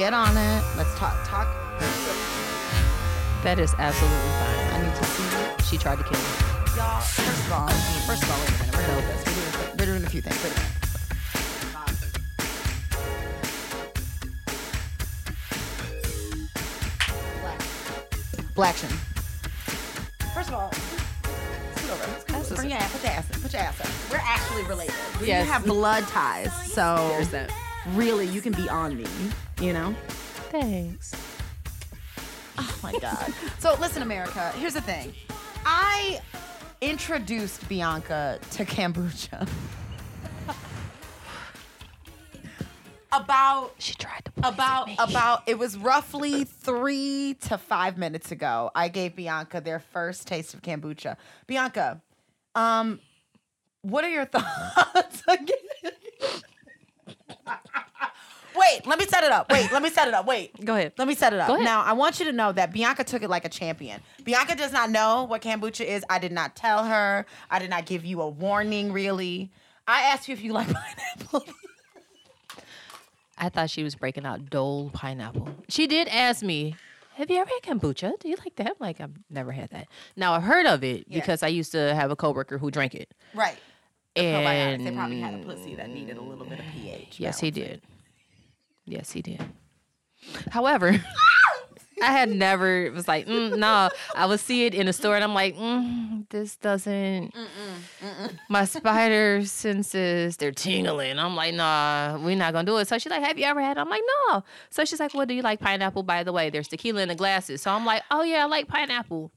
get on it. Let's talk. Talk. That is absolutely fine. I need to see it. She tried to kill me. Y'all, first of all, first of all, wait a minute. We're doing this. We're doing, we're doing a few things. Wait a minute. Blacktion. First of all, scoot over. Scoot over. Bring your ass. Put your ass. in. Put your ass up. We're actually related. We Yes. have blood ties, so really, you can be on me. You know. Thanks. Oh my god. so listen, America. Here's the thing. I introduced Bianca to kombucha about She tried to about me. about it was roughly three to five minutes ago. I gave Bianca their first taste of kombucha. Bianca, um, what are your thoughts? Wait, let me set it up. Wait, let me set it up. Wait. Go ahead. Let me set it up. Now, I want you to know that Bianca took it like a champion. Bianca does not know what kombucha is. I did not tell her. I did not give you a warning, really. I asked you if you like pineapple. I thought she was breaking out Dole pineapple. She did ask me, "Have you ever had kombucha? Do you like that?" I'm like, I've never had that. Now I've heard of it Yeah. because I used to have a coworker who drank it. right. And Probiotics. They probably had a pussy that needed a little bit of pH. Yes, he did. Yes, he did. However, I had never was like, mm, no. I would see it in a store, and I'm like, mm, this doesn't. My spider senses they're tingling. I'm like, nah, we're not gonna do it. So she's like, have you ever had? it? I'm like, no. So she's like, well, do you like pineapple? By the way, there's tequila in the glasses. So I'm like, oh yeah, I like pineapple.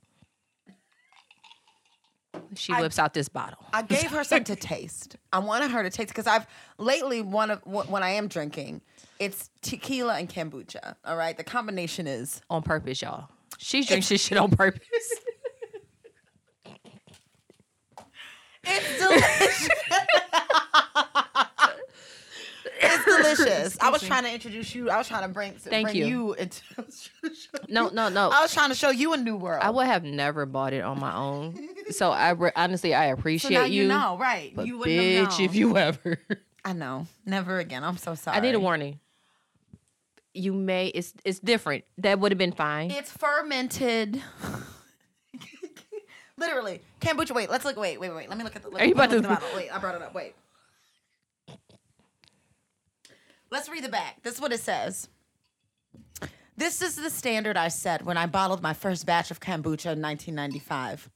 She I- whips out this bottle. I gave her some to taste. I wanted her to taste because I've lately one of when I am drinking, it's tequila and kombucha. All right, the combination is on purpose, y'all. She drinks this shit on purpose. it's delicious. it's delicious. I was trying to introduce you. I was trying to bring Thank bring you. you into. No, no, no. I was trying to show you a new world. I would have never bought it on my own. So I re- honestly, I so appreciate now you. you know, right? But you wouldn't have bitch, known. if you ever, I know, never again. I'm so sorry. I need a warning. You may. It's it's different. That would have been fine. It's fermented. Literally, kombucha. Wait, let's look. Wait, wait, wait. Let me look at the. Let Are you about look to- the bottle. Wait, I brought it up. Wait. Let's read the back. This is what it says. This is the standard I set when I bottled my first batch of kombucha in 1995.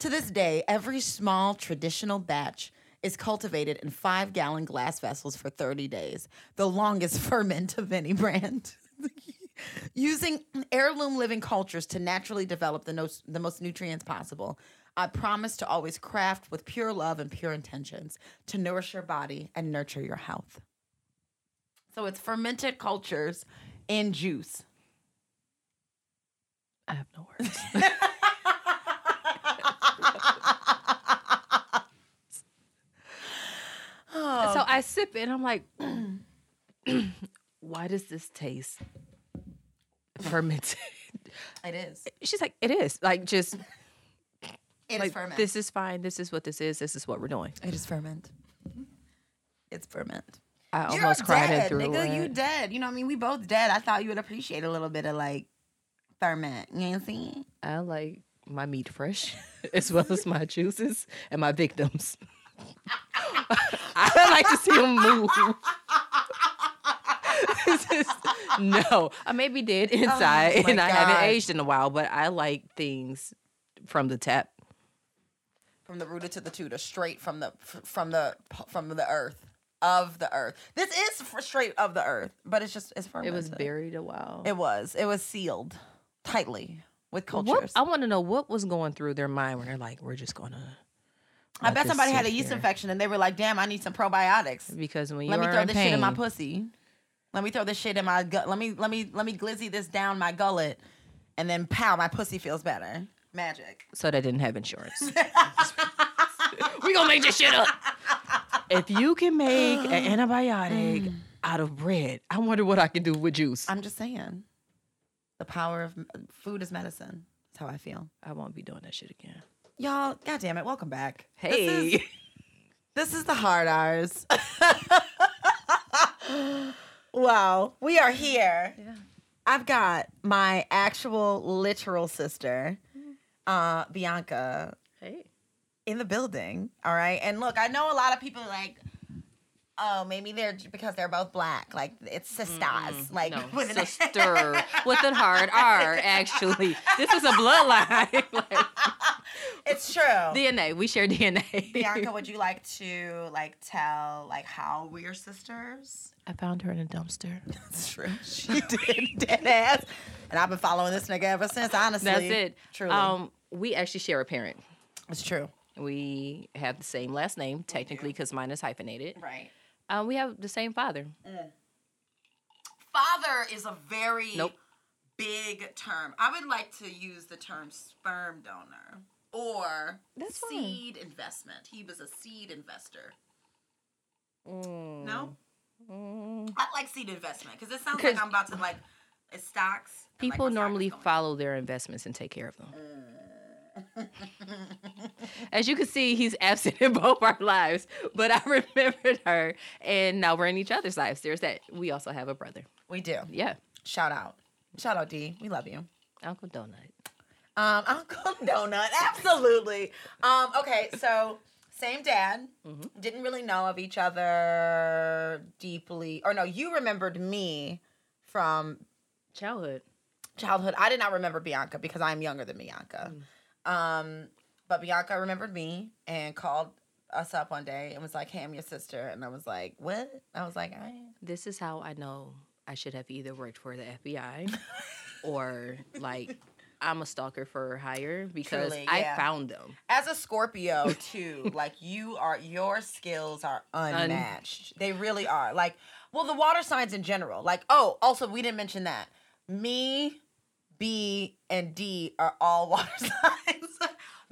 To this day, every small traditional batch is cultivated in five gallon glass vessels for 30 days, the longest ferment of any brand. Using heirloom living cultures to naturally develop the, nos- the most nutrients possible, I promise to always craft with pure love and pure intentions to nourish your body and nurture your health. So it's fermented cultures in juice. I have no words. so um, I sip it. and I'm like, why does this taste fermented? It is. She's like, it is like just It is like ferment. this is fine. This is what this is. This is what we're doing. It is ferment. It's ferment. I You're almost cried dead, it through. nigga. it. You dead. You know what I mean? We both dead. I thought you would appreciate a little bit of like ferment. You know what I'm saying? I like my meat fresh, as well as my juices and my victims. I like to see them move. Is- no, I may be dead oh inside, Oh and I haven't aged in a while, but I like things from the tap. From the rooter to the tutor, straight from the from the from the earth of the earth. This is straight of the earth, but it's just it's from It was buried a while. It was. It was sealed tightly with cultures. What, I want to know what was going through their mind when they're like, "We're just gonna." I let bet somebody had a yeast here." infection and they were like, "Damn, I need some probiotics." because when you Let me throw this pain, shit in my pussy. Let me throw this shit in my gut. Let me let me let me glizzy this down my gullet, and then pow, my pussy feels better. Magic. so they didn't have insurance. we gonna make this shit up. If you can make an antibiotic mm. out of bread, I wonder what I can do with juice. I'm just saying, the power of uh, food is medicine. That's how I feel. I won't be doing that shit again. Y'all, god damn it, welcome back. This Hey, is, this is the hard hours. wow, we are here. Yeah. I've got my actual literal sister, uh, Bianca, Hey. in the building. All right. And look, I know a lot of people are like, oh, maybe they're because they're both black. Like it's sisters. Like No, with an- sister with a hard R. Actually, this is a bloodline. like, it's true. DNA. We share DNA. Bianca, would you like to like tell like how we're sisters? I found her in a dumpster. That's true. She did dead ass. And I've been following this nigga ever since, honestly. That's it. Truly. Um, we actually share a parent. it's true. We have the same last name, technically, because mine is hyphenated. Right. Um, we have the same father. Father is a very Nope. big term. I would like to use the term sperm donor or That's fine. seed investment. He was a seed investor. No? Mm. I like seed investment because it sounds 'Cause- like I'm about to like it's stocks. and, like, People stock normally going. follow their investments and take care of them. As you can see, he's absent in both our lives, but I remembered her, and now we're in each other's lives. There's that. We also have a brother. We do. Yeah, Shout out. Shout out D. We love you. Uncle Donut. Um, Uncle Donut, absolutely. Um, okay, so same dad. Mhm. Didn't really know of each other deeply, or no, you remembered me from Childhood. childhood. I did not remember Bianca because I'm younger than Bianca. Um, but Bianca remembered me and called us up one day and was like, "Hey, I'm your sister," and I was like, "What?" I was like, "I." This is how I know I should have either worked for the FBI or like I'm a stalker for hire because Truly, I yeah. found them. As a Scorpio too, like you are, your skills are unmatched. they really are. Like, well, the water signs in general. Like, oh, also we didn't mention that. Me, B, and D are all water signs.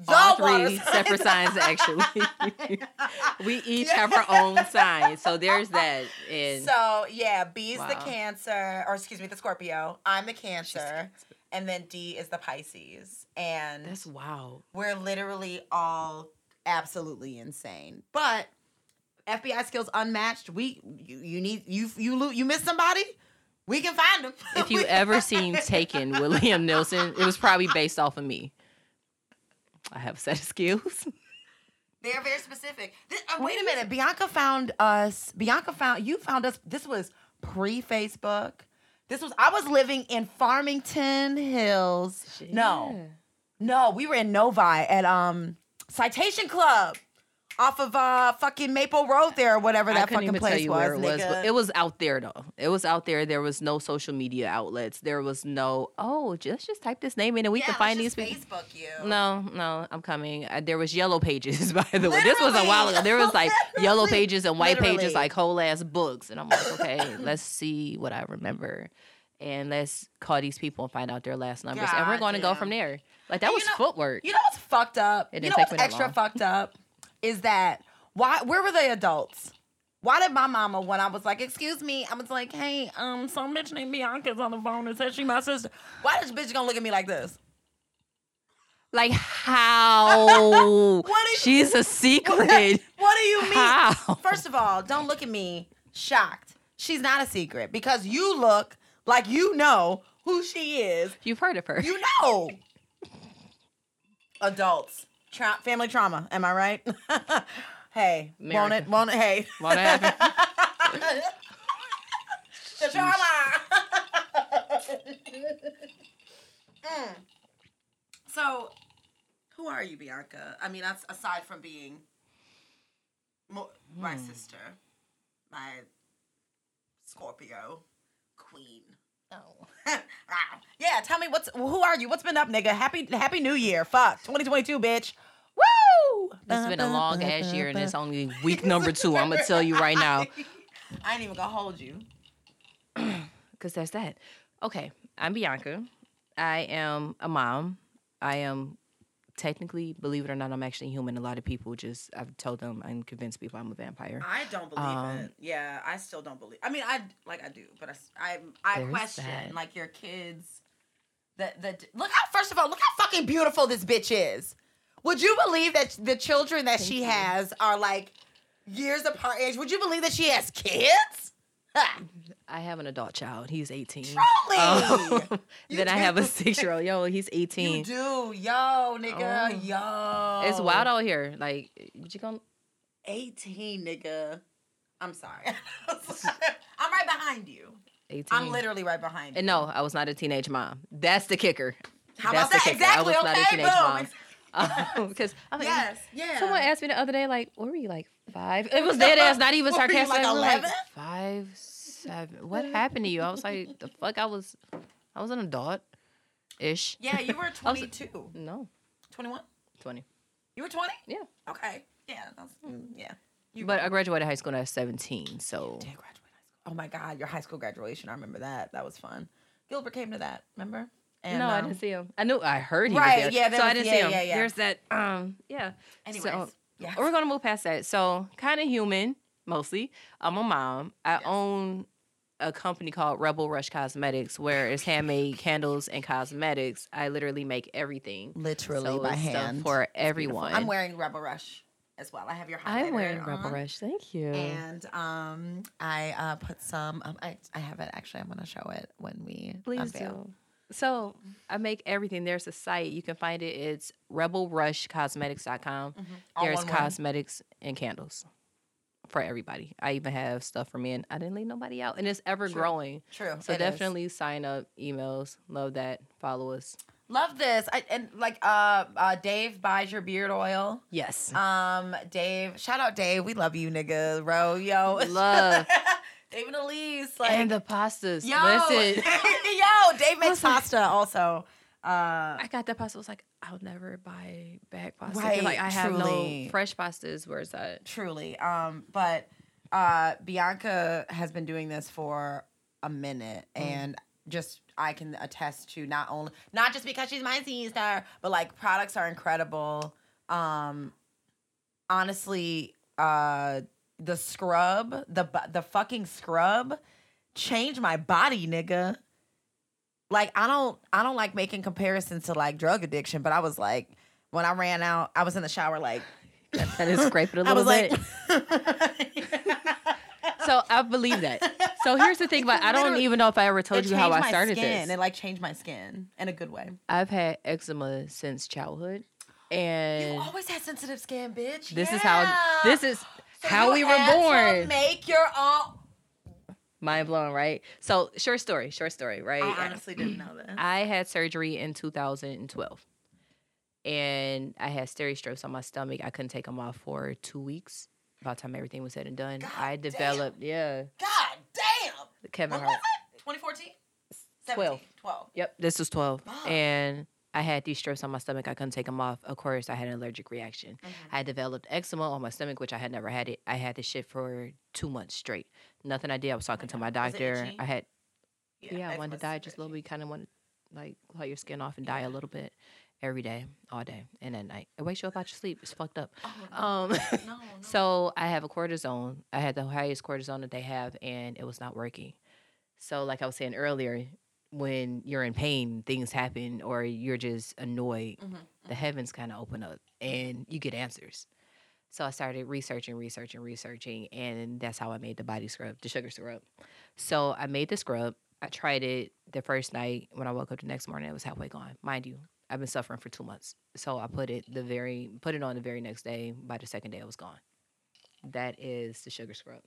The All three signs. separate signs actually. we each have our own sign, so there's that. And So yeah, B's the Cancer, or excuse me, the Scorpio. I'm the Cancer, and then D is the Pisces, and that's wow. we're literally all absolutely insane. But FBI skills unmatched. We you, you need you you you miss somebody, we can find them. If you ever seen Taken with Liam Neeson, it was probably based off of me. I have a set of skills. They're very specific. This, uh, wait a minute, Bianca found us. Bianca found you found us. This was pre Facebook. This was I was living in Farmington Hills. No, no, we were in Novi at um Citation Club, off of uh fucking Maple Road there or whatever that fucking place you was. it was, it was out there though. It was out there. There was no social media outlets. There was no oh, just just type this name in and we yeah, can find these people. Facebook you. No, no, I'm coming. Uh, there was yellow pages, by the way. This was a while ago. There was like yellow pages and white Literally. pages, like whole ass books. And I'm like, okay, let's see what I remember. And let's call these people and find out their last numbers. and we're going to go from there. Like, that was you know- footwork. You know what's fucked up? It you didn't know take what's me extra long. fucked up is that why? Where were the adults? Why did my mama, when I was like, "Excuse me," I was like, "Hey, um, some bitch named Bianca's on the phone and said she my sister." Why is this bitch gonna look at me like this? Like, how? What you- She's a secret. What do you mean? How? First of all, don't look at me shocked. She's not a secret because you look like you know who she is. You've heard of her. You know. Adults. Tra- family trauma. Am I right? hey, won't it? America. Won't it? Hey. Wanna happen? the trauma. Mm. So, who are you, Bianca? I mean, that's aside from being mo- my Hmm. sister, my Scorpio queen. Oh. yeah, tell me what's who are you? What's been up, nigga? Happy Happy New Year. Fuck. 2022, bitch. Woo! It's been a long ass year and it's only week number two. I'm gonna tell you right now. I ain't even gonna hold you. Cause that's that. Okay, I'm Bianca. I am a mom. I am technically, believe it or not, I'm actually human. A lot of people just I've told them and convinced people I'm a vampire. I don't believe Um, it. Yeah, I still don't believe. I mean, I like I do, but I—I question that. like your kids. The the look how first of all look how fucking beautiful this bitch is. Would you believe that the children that she you. has are like years apart age? Would you believe that she has kids? Ha! I I have an adult child. He's 18. Truly. Um, then I have a six year old. Yo, he's 18. You do, yo, nigga, Oh. yo. It's wild out here. Like, what you gonna? 18, nigga. I'm sorry. I'm right behind you. 18. I'm literally right behind you. And no, I was not a teenage mom. That's the kicker. How That's about that? kicker. Exactly. I was not a teenage boom. mom. Because I'm like, Yes. Yeah. Someone asked me the other day, like, what were you like five? It was dead ass, not even What were you, sarcastic. like, were like, 11? five, seven. What happened to you? I was like, the fuck, I was, I was an adult, ish. Yeah, you were 22. No, 21? twenty. You were 20? Yeah, Okay. Yeah. That's, mm, yeah. You but I graduated high school when I was seventeen. So did graduate high school. Oh my God, your high school graduation. I remember that. That was fun. Gilbert came to that, remember? no, I um, didn't see him. I knew I heard he Right, was there. yeah, so I didn't yeah, see him. yeah, yeah. There's that. Um, yeah. Anyways, So yes. we're gonna move past that. So kind of human, mostly. I'm a mom. I Yes. own a company called Rebel Rush Cosmetics, where it's handmade candles and cosmetics. I literally make everything. Literally So by hand. for Beautiful. everyone. I'm wearing Rebel Rush as well. I have your highlighter I'm wearing Rebel on. Rush. Thank you. And um, I uh, put some. Um, I I have it actually. I'm gonna show it when we Please unveil. do. So I make everything. There's a site you can find it. It's rebelrushcosmetics.com. All There's one cosmetics and candles for everybody. I even have stuff for men. I didn't leave nobody out, and it's ever True. growing. True. So it is. definitely sign up. Emails. Love that. Follow us. love this. I, and like uh, uh, Dave buys your beard oil. Yes. Um, Dave, shout out Dave. We love you, nigga. Ro, yo, Love. Dave and Elise. Like, and the pastas. yo, Listen. yo, Dave makes pasta also. Uh, I got that pasta. I was like, I'll never buy back pasta. Right, Like I have truly. no fresh pastas. Where's that? truly. Um, but uh, Bianca has been doing this for a minute, Mm. and just I can attest to not only not just because she's my sister, but like products are incredible. Um, honestly, uh, the scrub, the the fucking scrub, changed my body, nigga. Like I don't I don't like making comparisons to like drug addiction, but I was like when I ran out, I was in the shower like That is scrape it a I little was bit. like so I believe that. So here's the thing about I don't even know if I ever told you how I started skin. this. It like changed my skin in a good way. I've had eczema since childhood, And You always had sensitive skin, bitch. this is how this is So how we were born. Make your own. Mind blown, right? So short story, short story, right? I honestly didn't know this. I had surgery in 2012, and I had steri on my stomach. I couldn't take them off for two weeks. By the time everything was said and done, God I damn. developed, yeah, God damn. Kevin When Hart. it? 2014? 12. 12. Yep, this was 12. Fuck. And I had these strips on my stomach. I couldn't take them off. Of course, I had an allergic reaction. Mm-hmm. I developed eczema on my stomach, which I had never had it. I had this shit for two months straight. Nothing I did. I was talking to my God. Was it doctor. I had, yeah, I wanted to die just a little bit. Kind of wanted like cut your skin off and die a little bit every day, all day, and at night. It wakes you up out your sleep. It's fucked up. Oh. Um, no, no. so I have a cortisone. I had the highest cortisone that they have, and it was not working. So, like I was saying earlier, when you're in pain, things happen, or you're just annoyed. Mhm, The heavens kind of open up, and you get answers. So I started researching, researching, researching, and that's how I made the body scrub, the sugar scrub. So I made the scrub. I tried it the first night. When I woke up the next morning, it was halfway gone. Mind you, I've been suffering for two months. So I put it the very put it on the very next day. By the second day, it was gone. That is the sugar scrub.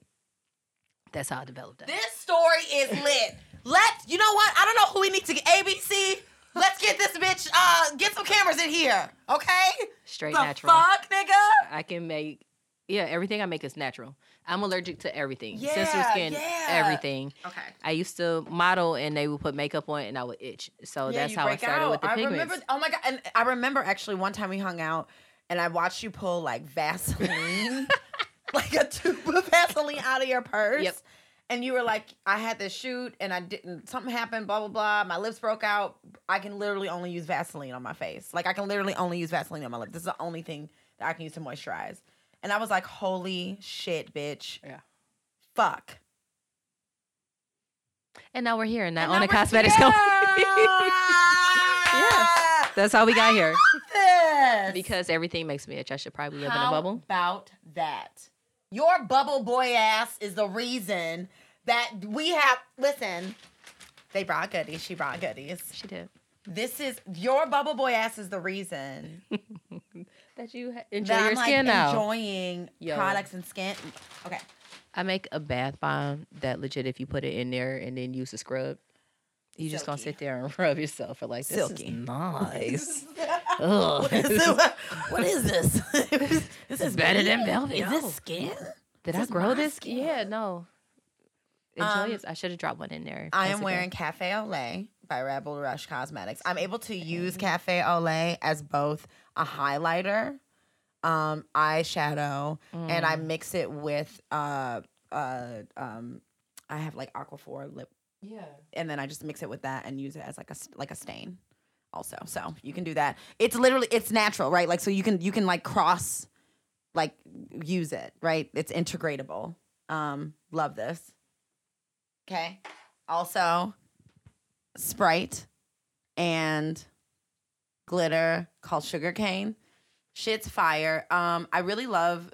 That's how I developed that. This story is lit. Let's, you know what? I don't know who we need to get. ABC, let's get this bitch, uh, get some cameras in here, okay? Straight the natural. fuck, nigga? I can make yeah, everything I make is natural. I'm allergic to everything. Yeah, Sensitive skin, yeah. everything. Okay. I used to model and they would put makeup on and I would itch. So Yeah, that's how I started out. with the I pigments. remember, oh my god, and I remember actually one time we hung out and I watched you pull like Vaseline, like a tube of Vaseline out of your purse. Yep. And you were like, I had this shoot and I didn't, something happened, blah, blah, blah. My lips broke out. I can literally only use Vaseline on my face. Like, I can literally only use Vaseline on my lips. This is the only thing that I can use to moisturize. And I was like, holy shit, bitch. Yeah. Fuck. and now we're here and now And on a cosmetics Yeah! company. That's how we got here. Because everything makes me itch. I should probably live in a bubble. about that? Your bubble boy ass is the reason that we have. Listen, they brought goodies. She brought goodies. She did. This is your bubble boy ass is the reason That you ha- enjoy that your I'm like skin now. enjoying Yo. products and skin. Okay, I make a bath bomb that legit if you put it in there and then use a scrub, you just gonna sit there and rub yourself for like this Silky. is nice. Ugh. what is this? this is better than velvet. Is this skin? Did I grow this? skin. Yeah, no. Um. I should have dropped one in there. I am okay. wearing Cafe Olay by Rebel Rush Cosmetics. I'm able to use Cafe Olay as both a highlighter, um, eyeshadow, and I mix it with uh uh um I have like Aquaphor lip Yeah. and then I just mix it with that and use it as like a like a stain also. So you can do that. It's literally it's natural, right? Like so you can you can like cross like use it, right? It's integratable. Um love this. Okay. Also Sprite and glitter called sugar sugarcane. Shit's fire. Um I really love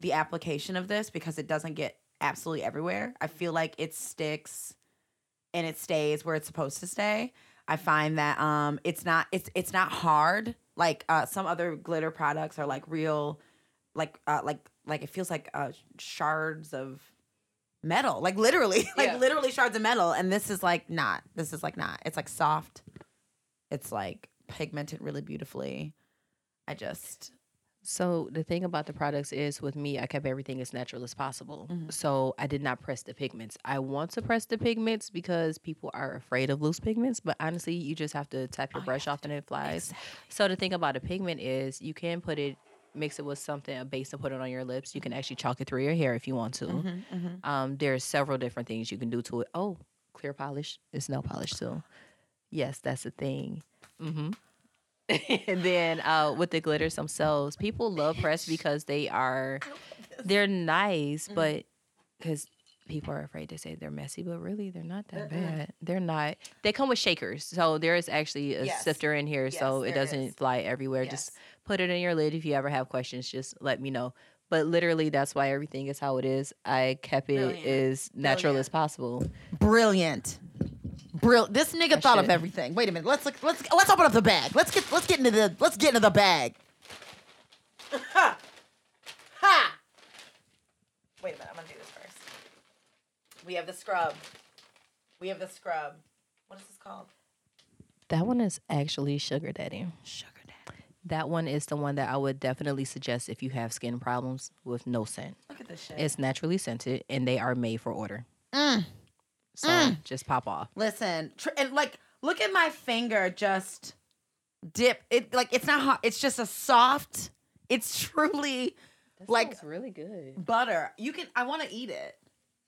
the application of this because it doesn't get absolutely everywhere. I feel like it sticks and it stays where it's supposed to stay. I find that um it's not it's it's not hard. Like uh some other glitter products are like real like uh like like it feels like uh shards of metal. Like literally like Yeah. literally shards of metal. And this is like not. This is like not. It's like soft. It's like pigmented really beautifully. I just So the thing about the products is with me, I kept everything as natural as possible. Mhm. So I did not press the pigments. I want to press the pigments because people are afraid of loose pigments, but honestly, you just have to tap your Oh, brush have off and it flies. Exactly. So the thing about a pigment is you can put it, mix it with something, a base to put it on your lips. You can actually chalk it through your hair if you want to. Mhm, mhm. Um, there's several different things you can do to it. Oh, clear polish is nail polish too. Yes, that's a thing. hmm and then uh, with the glitters themselves, people love press because they are they're nice, Mhm. but because people are afraid to say they're messy, but really they're not that bad. They're not. They come with shakers, so there is actually a Yes. sifter in here, so it doesn't is. fly everywhere. Yes. Just put it in your lid. If you ever have questions, just let me know. But literally, that's why everything is how it is. I kept it Brilliant. as natural Brilliant. as possible. brilliant. Brilliant. This nigga That thought of everything. Wait a minute. Let's look, let's let's open up the bag. Let's get let's get into the let's get into the bag. Ha. Ha. Wait a minute. I'm gonna do this first. We have the scrub. We have the scrub. What is this called? That one is actually Sugar Daddy. Sugar daddy. That one is the one that I would definitely suggest if you have skin problems with no scent. Look at this shit. It's naturally scented and they are made for order. Mm. So Mm. just pop off. Listen, tr- and like, look at my finger just dip. It like it's not hot. It's just a soft. It's truly Like- really good. butter. You can. I want to eat it.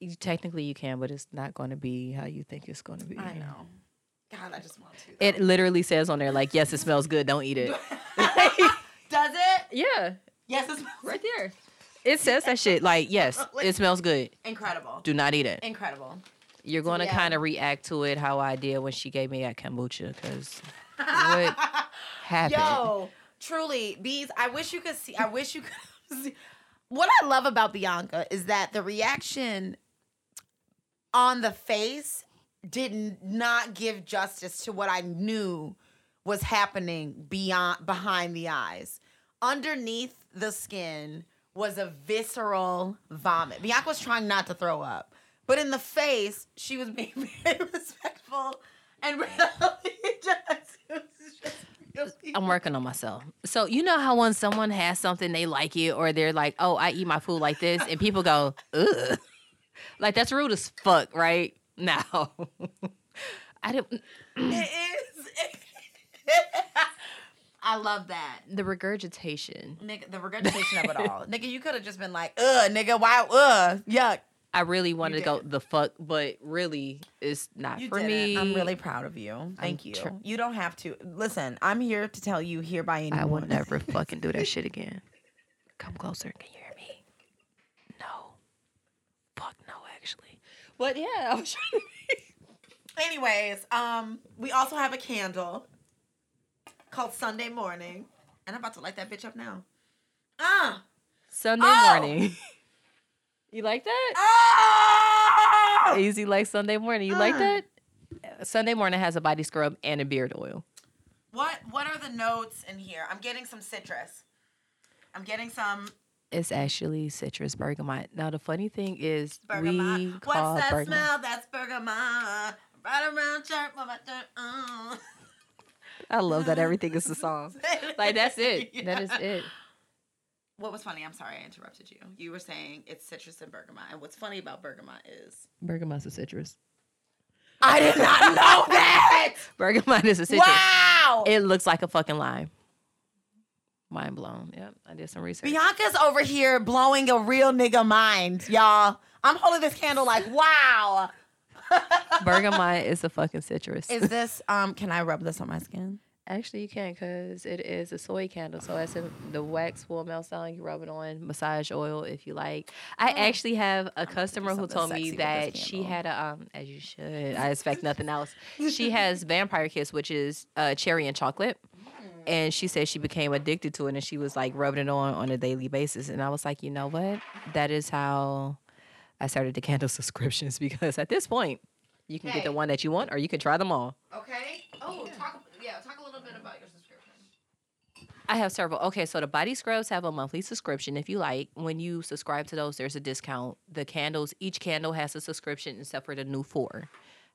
You, technically you can, but it's not going to be how you think it's going to be. I know. God, I just want to. It literally says on there like, yes, it smells good. Don't eat it. Does it? yeah, Yes, it's right there. It says that shit like, yes, it smells good. incredible. Do not eat it. Incredible. You're going to yeah. kind of react to it how I did when she gave me that kombucha because what happened? Yo, truly, bees. I wish you could see. I wish you could see. What I love about Bianca is that the reaction on the face did not give justice to what I knew was happening beyond behind the eyes. Underneath the skin was a visceral vomit. Bianca was trying not to throw up, but in the face, she was being very respectful and really just, just really I'm working on myself. So you know how when someone has something they like it or they're like, "Oh, I eat my food like this," and people go, "Ugh," like that's rude as fuck, right? No, I don't. It is. I love that. The regurgitation. Nigga, the regurgitation of it all. nigga, you could have just been like, ugh, nigga, why, ugh, yuck. I really wanted to go the fuck, but really, it's not You for did me. it. I'm really proud of you. Thank you. tr- you don't have to. Listen, I'm here to tell you hereby anyone. I will never fucking do that shit again. Come closer. Can you hear me? No. Fuck no, actually. But yeah, I was trying to. Anyways, um, we also have a candle called Sunday Morning. And I'm about to light that bitch up now. Ah! Sunday Oh! morning. you like that? Ah! Easy like Sunday morning. You like that? Sunday morning has a body scrub and a beard oil. What What are the notes in here? I'm getting some citrus. I'm getting some It's actually citrus bergamot. Now the funny thing is we bergamot. call What's that bergamot. smell? That's bergamot. Right around church. Uh. I love that everything is a song. Like that's it. That is it. What was funny? I'm sorry I interrupted you. You were saying it's citrus and bergamot, and what's funny about bergamot is Bergamot's a citrus. I did not know that. Bergamot is a citrus. Wow. It looks like a fucking lime. Mind blown. Yep, I did some research. Bianca's over here blowing a real nigga mind, y'all. I'm holding this candle like, wow. Bergamot is a fucking citrus. Is this um can I rub this on my skin? Actually, you can't because it is a soy candle. So as in the wax will melt down, you rub it on massage oil if you like. I actually have a customer who told me that she had a um as you should. I expect nothing else. She has vampire kiss, which is uh, cherry and chocolate. And she said she became addicted to it and she was like rubbing it on on a daily basis. And I was like, you know what? That is how I started the candle subscriptions because at this point, you can get the one that you want or you can try them all. Okay. Oh, yeah, talk a little bit about your subscription. I have several. Okay, so the body scrubs have a monthly subscription if you like. When you subscribe to those, there's a discount. The candles, each candle has a subscription except for the new four.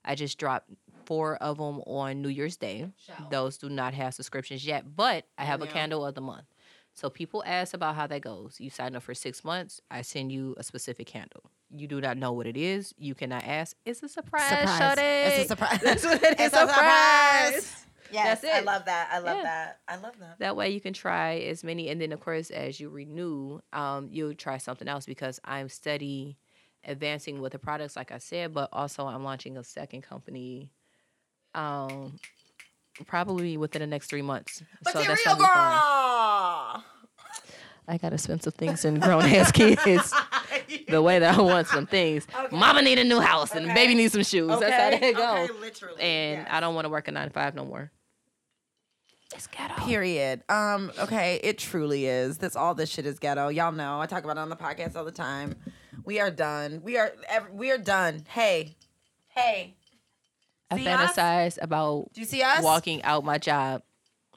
I just dropped four of them on New Year's Day. Shout. Those do not have subscriptions yet, but I oh, have a candle of the month. So people ask about how that goes. You sign up for six months, I send you a specific candle. You do not know what it is. You cannot ask. It's a surprise. Surprise. It's a surprise. That's what it is. It's a surprise. Yes, That's it. I love that. I love Yeah. that. I love that. That way you can try as many, and then of course as you renew, um, you'll try something else because I'm steady advancing with the products, like I said, but also I'm launching a second company, um, probably within the next three months. Material that's gonna be fun. girl. I got expensive things and grown ass kids. the way that I want some things. Okay. Mama need a new house and Okay. baby needs some shoes. That's how Okay, that goes. okay, literally. And yes. I don't want to work a nine to five no more. It's ghetto. Period. Um, okay, it truly is. That's all this shit is ghetto. Y'all know. I talk about it on the podcast all the time. We are done. We are ev- we are done. Hey. Hey. I See us? fantasize about Do you see us? walking out my job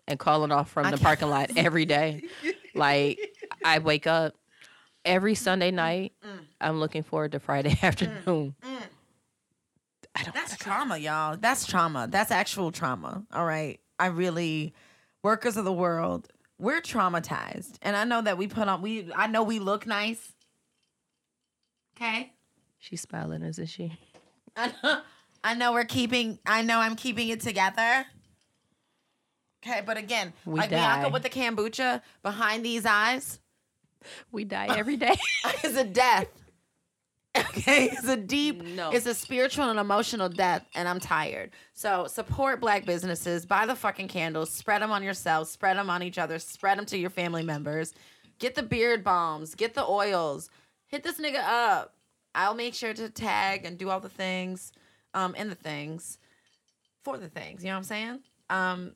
and calling off from I the can't- parking lot every day. like I wake up every Sunday night. Mm. I'm looking forward to Friday afternoon. Mm. I don't That's wanna go. trauma, y'all. That's trauma. That's actual trauma. All right. I really workers of the world, we're traumatized. And I know that we put on we I know we look nice. Okay? She's smiling, isn't she? I know, I know we're keeping. I know I'm keeping it together. Okay, but again, We like die. Bianca with the kombucha behind these eyes We die every day. it's a death. Okay, it's a deep, No. it's a spiritual and emotional death, and I'm tired. So support black businesses. Buy the fucking candles. Spread them on yourselves. Spread them on each other. Spread them to your family members. Get the beard balms. Get the oils. Hit this nigga up. I'll make sure to tag and do all the things, um, in the things, for the things. You know what I'm saying? Um,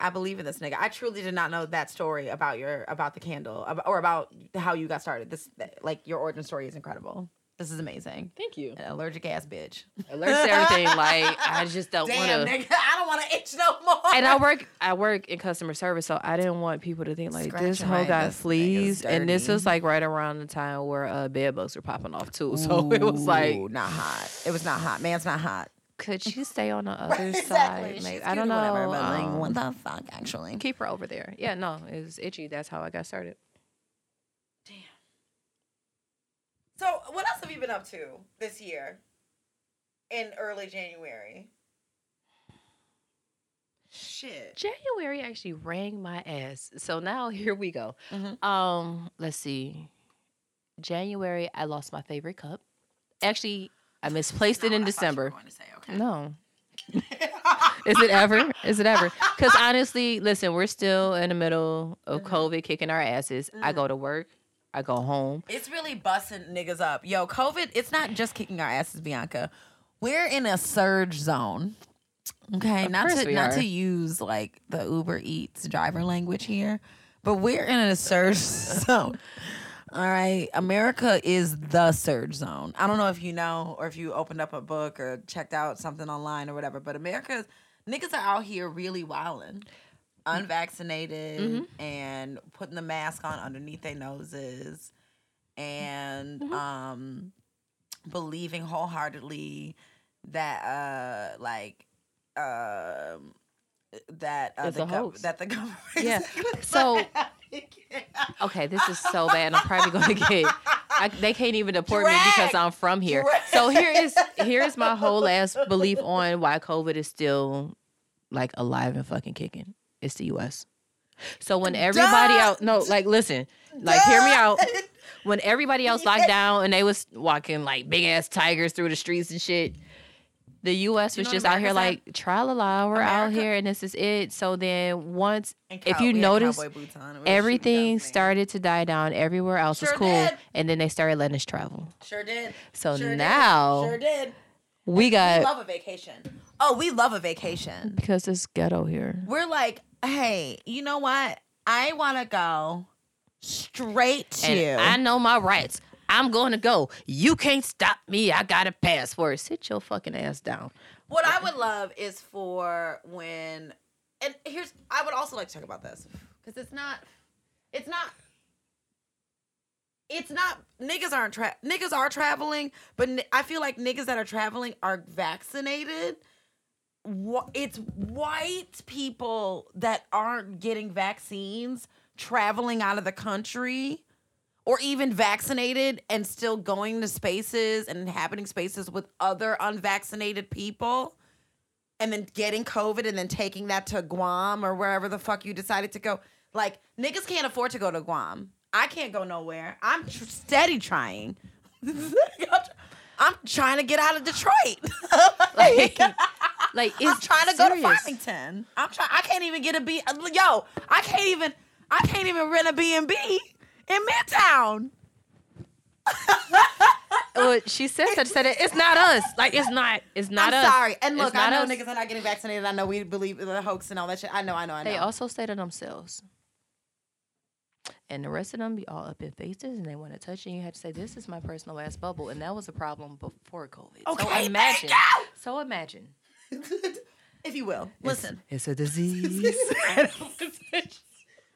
I believe in this nigga. I truly did not know that story about your about the candle ab- or about how you got started. This like your origin story is incredible. This is amazing. Thank you. An allergic ass bitch. Allergic to everything. Like I just don't want to. nigga, I don't want to itch no more. And I work, I work in customer service, so I didn't want people to think like this Scratching hoe got fleas. And this was like right around the time where uh, bed bugs were popping off too. So it was like, not hot. It was not hot. Man's not hot. Could she stay on the other exactly. side? Like, I don't know. Whatever, but like, um, what the fuck, actually? keep her over there. Yeah, no, it was itchy. That's how I got started. Damn. So, what else have you been up to this year? In early January. Shit. January actually rang my ass. So now here we go. Mhm. Um, let's see. January, I lost my favorite cup. Actually, I misplaced it in December. No. Is it ever? Is it ever? Because honestly, listen, we're still in the middle of Mhm. COVID kicking our asses. I go to work, I go home. It's really busting niggas up. Yo, COVID, it's not just kicking our asses, Bianca. We're in a surge zone. Okay, Of not to not to use like the Uber Eats driver language here, but we're in a surge zone. All right, America is the surge zone. I don't know if you know or if you opened up a book or checked out something online or whatever, but America's niggas are out here really wilding, unvaccinated Mm-hmm. and putting the mask on underneath their noses and Mm-hmm. um believing wholeheartedly that uh like um that uh, It's the gov- that the government Yeah. So okay, this is so bad. I'm probably gonna get. I, they can't even deport me because I'm from here. Drag. So here is here's my whole ass belief on why COVID is still like alive and fucking kicking. It's the U.S. So when everybody Duh. out, no, like listen, like hear me out. When everybody else locked down and they was walking like big ass tigers through the streets and shit, the U.S. You was know just out here like tra la la, we're out here and this is it. So then once if you we notice, cowboy boots on. It was everything shooting guns, man. started to die down everywhere else was Sure cool did. and then they started letting us travel Sure did. so Sure did. now sure did. we We got love a vacation. Oh, we love a vacation. because it's ghetto here We're like, hey, you know what? I want to go straight to. and i know my rights i'm going to go you can't stop me i got a passport sit your fucking ass down what I would love is for when, and here's, I would also like to talk about this because it's not, it's not. It's not niggas aren't tra- niggas are traveling, but I feel like niggas that are traveling are vaccinated. It's white people that aren't getting vaccines traveling out of the country or even vaccinated and still going to spaces and inhabiting spaces with other unvaccinated people and then getting COVID and then taking that to Guam or wherever the fuck you decided to go. Like, niggas can't afford to go to Guam. I can't go nowhere. I'm tr- steady trying. I'm trying to get out of Detroit. like like I'm trying to go to serious. Farmington. I'm trying. I can't even get a B. Uh, yo, I can't even. I can't even rent a B and B in Midtown. well, she said that said it, it's not us like it's not it's not I'm us sorry. And look, I know us. niggas are not getting vaccinated. I know we believe the hoax and all that shit. I know. I know. I know. They also say to themselves. And the rest of them be all up in faces and they want to touch you. And you have to say, This is my personal ass bubble. And that was a problem before COVID. Okay, so thank imagine. you. So imagine. if you will, listen. It's a disease.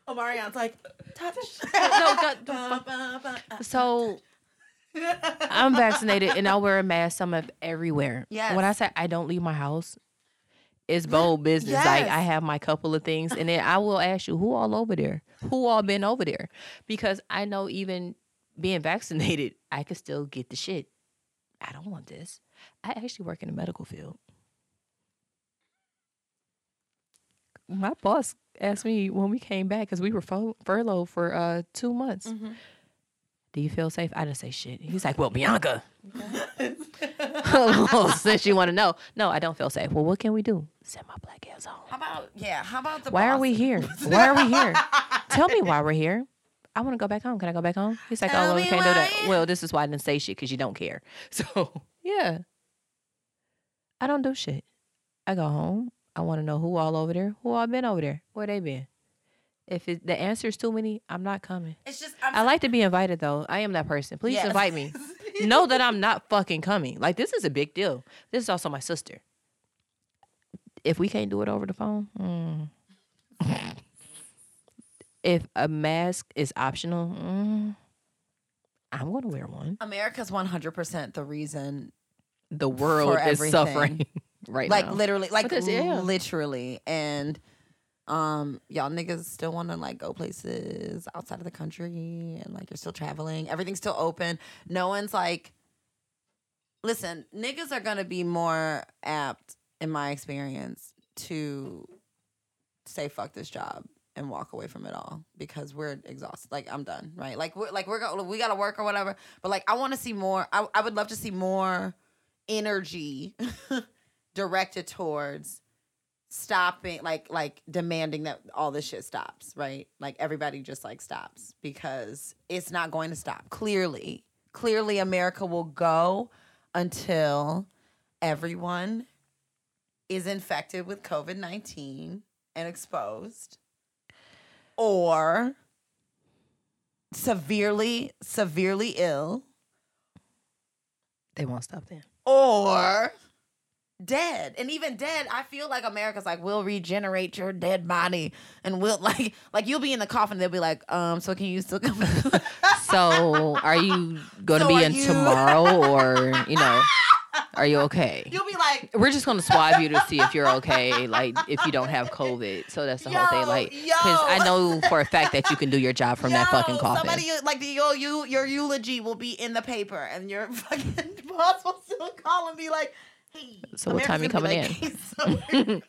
Omarion's like, touch. no, God, Ba, ba, ba. so I'm vaccinated and I wear a mask some of everywhere. Yeah. When I say I don't leave my house, it's bold business. Like I have my couple of things, and then I will ask you who all over there, who all been over there, because I know even being vaccinated, I could still get the shit. I don't want this. I actually work in the medical field. My boss asked me when we came back because we were fur- furloughed for uh, two months. Mhm. Do you feel safe? I didn't say shit. He's like, well, Bianca. Since you want to know, no, I don't feel safe. Well, what can we do? Send my black ass home. How about yeah? How about the? Why are we here? Why are we here? Tell me why we're here. I want to go back home. Can I go back home? He's like, Tell oh, well, we can't do that. Well, this is why I didn't say shit because you don't care. So yeah, I don't do shit. I go home. I want to know who all over there. Who all been over there? Where they been? If it, the answer is too many, I'm not coming. It's just I'm I like to be invited though. I am that person. Please Yes. invite me. know that I'm not fucking coming. Like this is a big deal. This is also my sister. If we can't do it over the phone, mm. if a mask is optional, mm, I'm going to wear one. America's 100 percent the reason. The world is everything. suffering right Like now. literally, like this, yeah. literally, and um, y'all niggas still want to like go places outside of the country, and like you're still traveling. Everything's still open. No one's like. Listen, niggas are gonna be more apt, in my experience, to say fuck this job and walk away from it all because we're exhausted. Like I'm done, right? Like we're like we're go- we gotta work or whatever. But like I want to see more. I I would love to see more energy directed towards stopping like like demanding that all this shit stops right? Like everybody just like stops because it's not going to stop. Clearly clearly america will go until everyone is infected with covid-19 and exposed or severely, severely ill. They won't stop then. or dead. And even dead, I feel like America's like, we'll regenerate your dead body and we'll like like you'll be in the coffin, they'll be like, um, so can you still come? So, are you going to So be in you- tomorrow, or you know, are you okay? you'll be like, We're just gonna swab you to see if you're okay, like if you don't have COVID. So that's the whole thing, like because I know for a fact that you can do your job from that fucking coffin. Somebody like the your you your eulogy will be in the paper, and your fucking boss will still call and be like, "Hey, So what time you coming like, "Hey, so-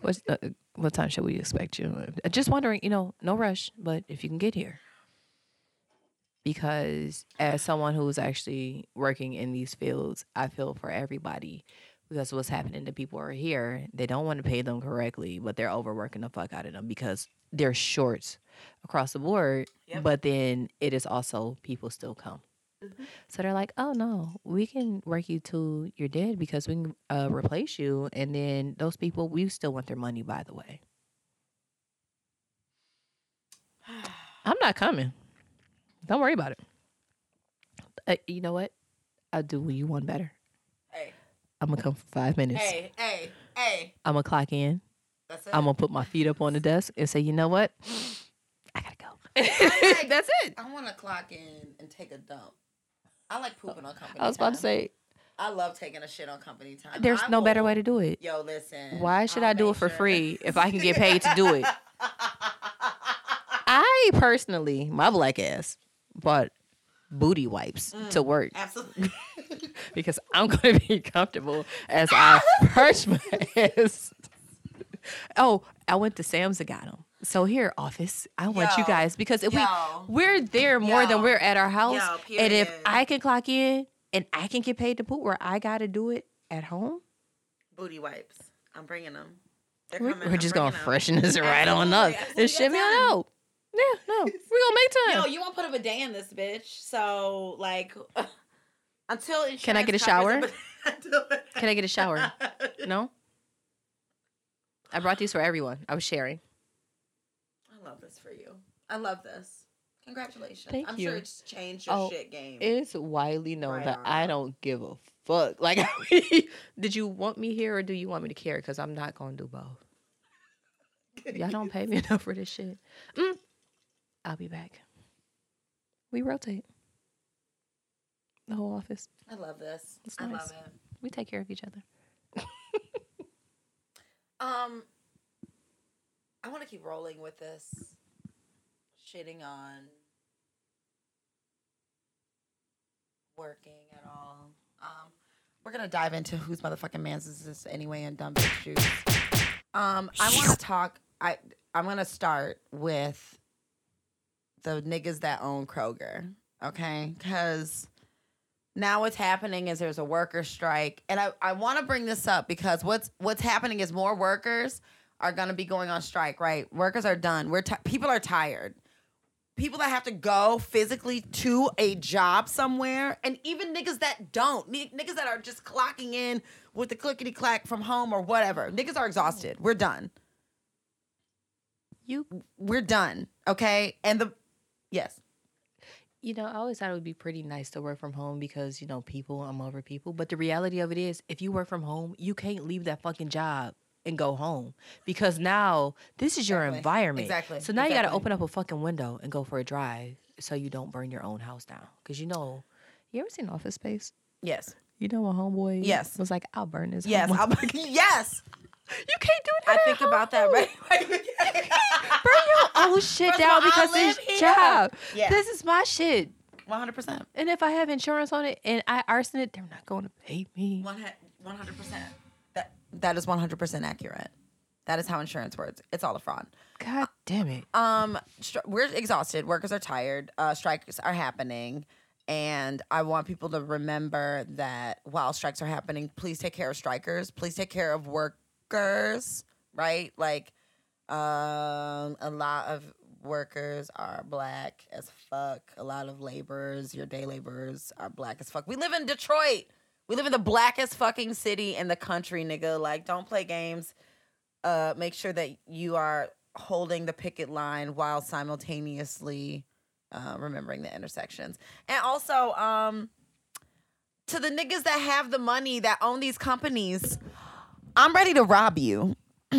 What's, uh, what time should we expect you? Uh, Just wondering, you know, no rush, but if you can get here. Because as someone who's actually working in these fields, I feel for everybody because what's happening to people who are here, they don't want to pay them correctly, but they're overworking the fuck out of them because they're shorts across the board. Yep. But then it is also people still come. So they're like, oh no, we can work you till you're dead because we can uh, replace you. And then those people, we still want their money, by the way. I'm not coming. Don't worry about it. Uh, you know what? I'll do what you want better. hey, I'm going to come for five minutes. hey, hey, hey. I'm going to clock in. That's it. I'm going to put my feet up on the desk and say, you know what? I got to go. like- That's it. I want to clock in and take a dump. I like pooping on company. Time. I was about to say, I love taking a shit on company time. there's I no better way to do it. Yo, listen. Why should I'll I do it for sure- free if I can get paid to do it? I personally, my black ass, bought booty wipes Mm. to work Absolutely. because I'm going to be comfortable as I purge my ass. Oh, I went to Sam's and got them. So here, office, I want you guys because if Yo. we we're there more than we're at our house, Yo, and if. I can clock in and I can get paid to poop where I got to do it at home, Booty wipes. I'm bringing them. They're we're, we're just gonna freshen this right on up and shimmy Got on out. Yeah, no, we're gonna make time. No, you won't put up a day in this bitch. So like, until Can I get a shower? Can I get a shower? No. I brought these for everyone. I was sharing. I love this for you. I love this. Congratulations. Thank I'm you. sure it's changed your Oh, shit game. It's widely known Right that on. I don't give a fuck. Like, did you want me here or do you want me to care? Because I'm not gonna do both. Y'all don't pay me enough for this shit. Mm. I'll be back. We rotate. The whole office. I love this. It's I love it. We take care of each other. Um, I want to keep rolling with this, shitting on working at all. Um, we're gonna dive into whose motherfucking man's is this anyway and dumb bitch juice. Um, I want to talk. I I'm gonna start with the niggas that own Kroger. Okay, because now what's happening is there's a worker strike and i, I want to bring this up because what's what's happening is more workers are going to be going on strike right workers are done we're ti people are tired people that have to go physically to a job somewhere and even niggas that don't. Ni- niggas that are just clocking in with the clickety clack from home or whatever. Niggas are exhausted. We're done. You we're done okay? And the yes. You know, I always thought it would be pretty nice to work from home because, you know, people, I'm over people. But the reality of it is, if you work from home, you can't leave that fucking job and go home because now this is your Exactly. environment. Exactly. So now you got to open up a fucking window and go for a drive so you don't burn your own house down. Because, you know, you ever seen Office Space? yes You know, a homeboy Yes. was like, I'll burn this. yes home I'll, yes you can't do it. i at think about that home. right Burn your own shit First down because live this here. job. Yeah. This is my shit. 100% And if I have insurance on it and I arson it, they're not going to pay me. One hundred percent. That is one hundred percent accurate. That is how insurance works. It's all a fraud. God damn it. Um, stri- we're exhausted. Workers are tired. Uh, strikes are happening, and I want people to remember that while strikes are happening, please take care of strikers. Please take care of workers. Right, like, um, a lot of workers are black as fuck. A lot of laborers, your day laborers, are black as fuck. We live in Detroit. We live in the blackest fucking city in the country, nigga. Like, don't play games. Uh, make sure that you are holding the picket line while simultaneously uh, remembering the intersections. And also, um, to the niggas that have the money that own these companies, I'm ready to rob you.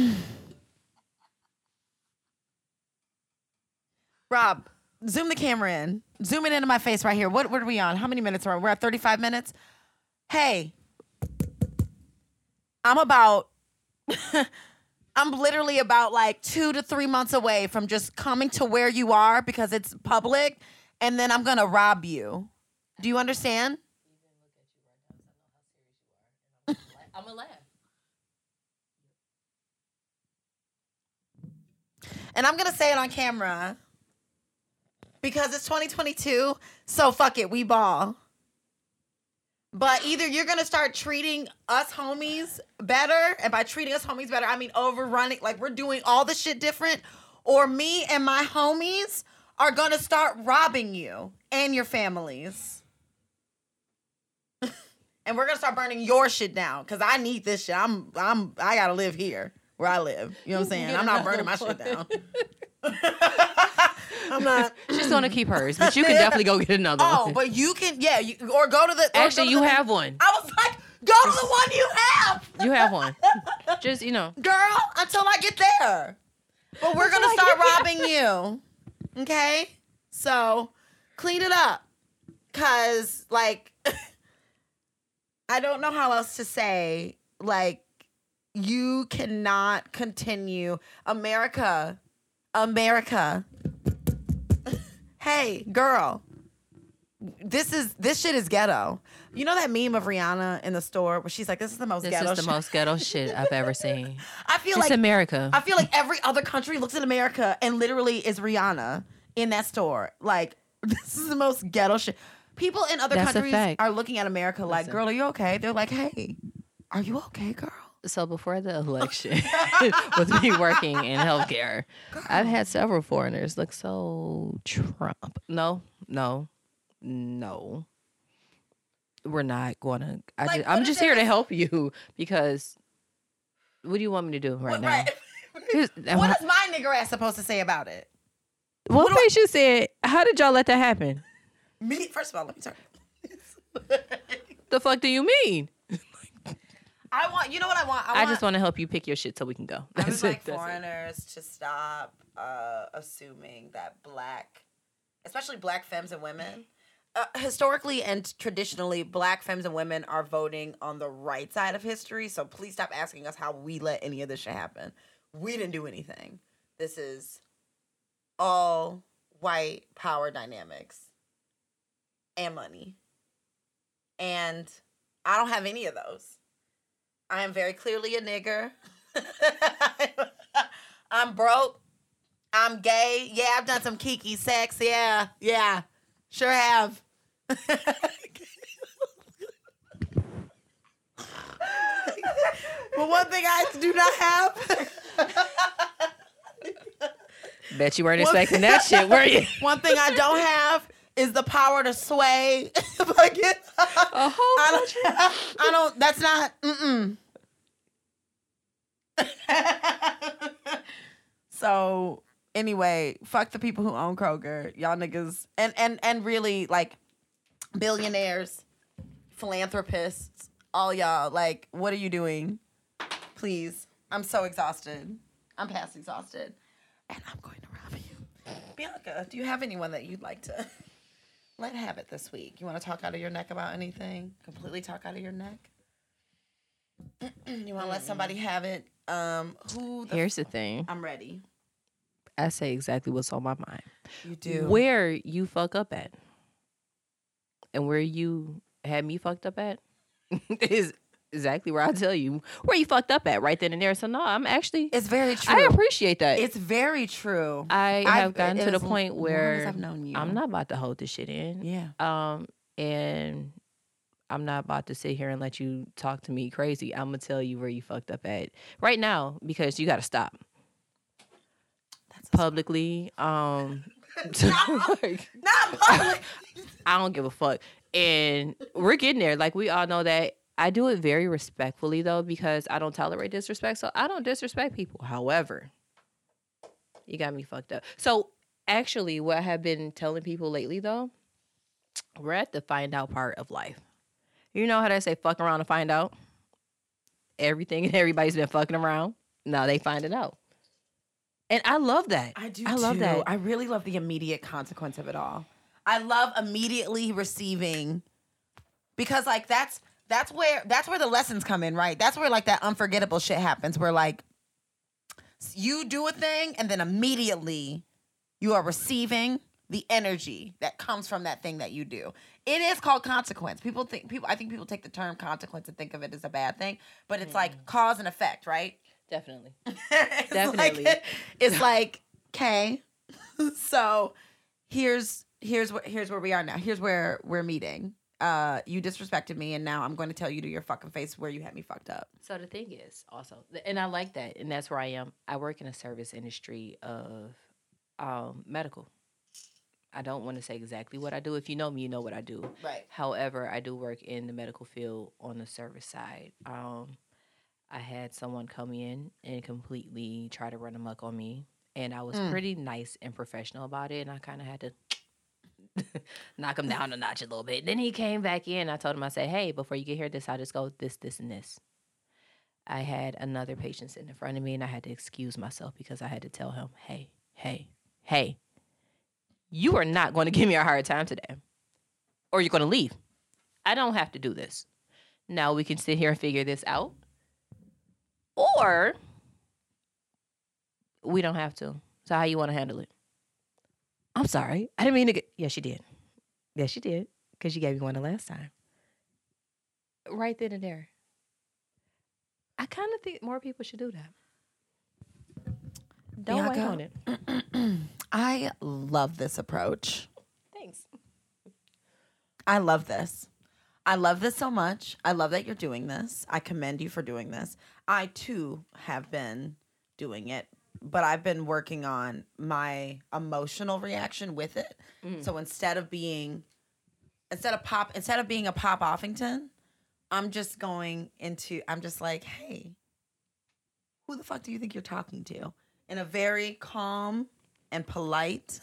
Rob, zoom the camera in. Zoom it into my face right here. What, what are we on? How many minutes are we? We're at 35 minutes. Hey, I'm about, I'm literally about like two to three months away from just coming to where you are because it's public, and then I'm gonna rob you. Do you understand? I'm gonna laugh. And I'm gonna say it on camera because it's 2022. So fuck it, we ball. But either you're gonna start treating us homies better, and by treating us homies better, I mean overrunning, like we're doing all the shit different, or me and my homies are gonna start robbing you and your families. and we're gonna start burning your shit down because I need this shit. I'm I'm I gotta live here where I live. You know what I'm saying? I'm not burning my shit down. I'm not. She's gonna keep hers, but you can definitely go get another Oh, one. but you can, yeah, you, or go to the. Actually, you the- have one. I was like, go to the one you have, You have one. Just you know. girl, until I get there. But we're gonna start robbing you. Okay, so clean it up, cause like, I don't know how else to say. Like, you cannot continue, America, America. hey, girl. This is this shit is ghetto. You know that meme of Rihanna in the store where she's like, "This is the most This ghetto." is the shit." most ghetto shit I've ever seen. I feel It's like America. I feel like every other country looks at America and literally is Rihanna in that store. Like this is the most ghetto shit. People in other That's countries are looking at America like, Listen. "Girl, are you okay?" They're like, "Hey, are you okay, girl?" So before the election, with me working in healthcare, I've had several foreigners look so Trump. No, no, no. We're not gonna. I Like, just, I'm just here to help you because. What do you want me to do right What- now? right. What is my nigger ass supposed to say about it? What makes you said? How did y'all let that happen? Me, first of all, let me turn. The fuck do you mean? I want. You know what I want? I, just want to help you pick your shit so we can go. I would That's like it. That's it. foreigners to stop uh, assuming that black, especially black femmes and women, uh, historically and traditionally, black femmes and women are voting on the right side of history. So please stop asking us how we let any of this shit happen. We didn't do anything. This is all white power dynamics and money. And I don't have any of those. I am very clearly a nigger. I'm broke. I'm gay. Yeah, I've done some kiki sex. Yeah, yeah, sure have. but one thing I do not have. Bet you weren't expecting that shit, were you? One thing I don't have is the power to sway. if I A whole I don't. I don't. That's not. Mm-mm. so anyway, fuck the people who own Kroger, y'all niggas, and and and really like billionaires, philanthropists, all y'all. Like, what are you doing? Please, I'm so exhausted. I'm past exhausted, and I'm going to rob you. Bianca, do you have anyone that you'd like to let have it this week? You want to talk out of your neck about anything? Completely talk out of your neck? you want to let somebody have it? Um, who? The Here's the thing. I'm ready. I say exactly what's on my mind. You do. Where you fuck up at, and where you had me fucked up at, is exactly where I tell you where you fucked up at right then and there. So no, I'm actually. It's very true. I appreciate that. It's very true. I I've- have gotten to the point where I've known you. I'm not about to hold this shit in. Yeah. Um, and I'm not about to sit here and let you talk to me crazy. I'm gonna tell you where you fucked up at right now because you got to stop That's publicly. Um, like, not public. I don't give a fuck. And we're getting there. Like we all know that. I do it very respectfully though because I don't tolerate disrespect. So I don't disrespect people. However, you got me fucked up. So Actually, what I have been telling people lately though, we're at the find out part of life. You know how they say fuck around to find out? Everything and everybody's been fucking around. Now they find it out. And I love that. I do I love too. that. I really love the immediate consequence of it all. I love immediately receiving because like that's that's where that's where the lessons come in, right? That's where like that unforgettable shit happens where like you do a thing and then immediately you are receiving the energy that comes from that thing that you do. It is called consequence. People think people I think people take the term consequence and think of it as a bad thing, but it's like cause and effect, right? Definitely. it's Definitely. Like, it's like, okay, so here's here's what here's where we are now. Here's where we're meeting. Uh, you disrespected me, and now I'm going to tell you to your fucking face where you had me fucked up. So the thing is also, and I like that, and that's where I am. I work in a service industry of um, medical. I don't want to say exactly what I do. If you know me, you know what I do. Right. However, I do work in the medical field on the service side. Um, I had someone come in and completely try to run amok on me, and I was Mm. pretty nice and professional about it, and I kind of had to knock him down a notch a little bit. Then he came back in. I told him, I said, "Hey, before you get here, this, I just go this, this, and this." I had another patient sitting in front of me, and I had to excuse myself because I had to tell him, "Hey, hey, hey, you are not going to give me a hard time today, or you're going to leave. I don't have to do this. Now we can sit here and figure this out, or we don't have to. So how you want to handle it?" I'm sorry. I didn't mean to get. Yes, you did. Yes, you did. Because you gave me one the last time. Right then and there. I kind of think more people should do that. Don't wait on it. I love this approach. Thanks. I love this. I love this so much. I love that you're doing this. I commend you for doing this. I too have been doing it, but I've been working on my emotional reaction with it. Mm. So instead of being instead of pop instead of being a pop offington, I'm just going into I'm just like, "Hey, who the fuck do you think you're talking to?" in a very calm and polite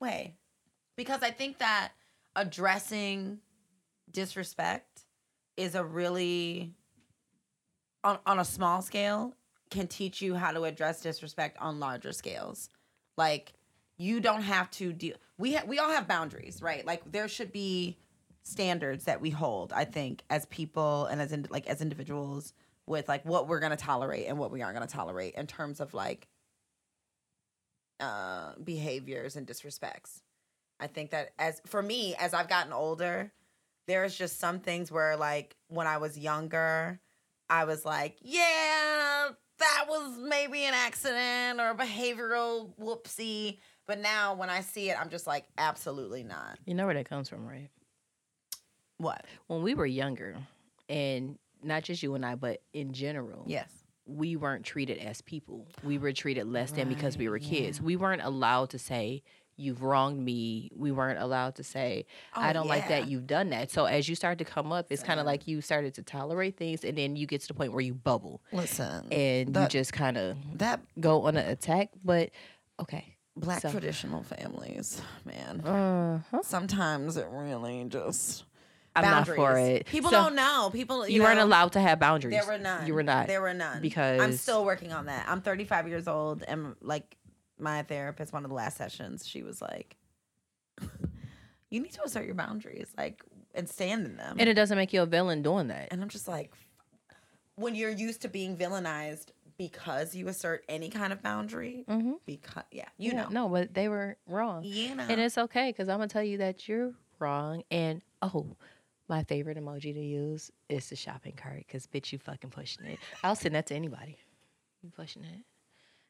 way. Because I think that addressing disrespect is a really on, on a small scale can teach you how to address disrespect on larger scales like you don't have to deal we ha- we all have boundaries right like there should be standards that we hold i think as people and as in, like as individuals with like what we're going to tolerate and what we aren't going to tolerate in terms of like uh behaviors and disrespects. I think that as for me as i've gotten older there's just some things where like when i was younger i was like yeah that was maybe an accident or a behavioral whoopsie. But now when i see it i'm just like absolutely not. You know where that comes from, right? what? When we were younger, and not just you and I, but in general, yes we weren't treated as people. We were treated less than because we were Right, kids. We weren't allowed to say, You've wronged me. We weren't allowed to say, I Oh, don't like that you've done that. So as you start to come up, it's kind of like you started to tolerate things, and then you get to the point where you bubble listen and you just kind of that go on an attack. But okay. black So- traditional families man Uh-huh. sometimes it really just I'm not for it. people So don't know people You, you, weren't allowed to have boundaries. There were none. You were not. There were none. Because I'm still working on that. I'm 35 years old, and like my therapist, one of the last sessions, she was like, "You need to assert your boundaries, like, and stand in them." and it doesn't make you a villain doing that. And I'm just like, when you're used to being villainized because you assert any kind of boundary, Mm-hmm. because yeah, you Yeah, know, No, but they were wrong. you know, And it's okay because I'm gonna tell you that you're wrong. And oh, my favorite emoji to use is the shopping cart because bitch, you fucking pushing it. I'll send that to anybody. You pushing it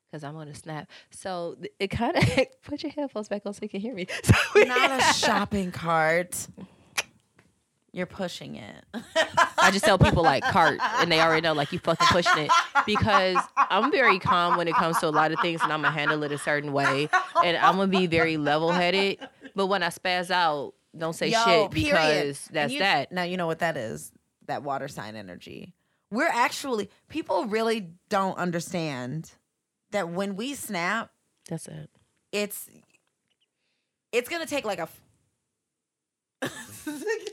because I'm gonna snap. So th- it kind of put your headphones back on so you can hear me. So not a shopping cart. You're pushing it. I just tell people like cart, and they already know like you fucking pushing it because I'm very calm when it comes to a lot of things, and I'm gonna handle it a certain way, and I'm gonna be very level headed. But when I spaz out, don't say Yo, shit period. because that's you- that. Now you know what that is. That water sign energy. We're actually people really don't understand that when we snap, That's it. it's it's gonna take like a.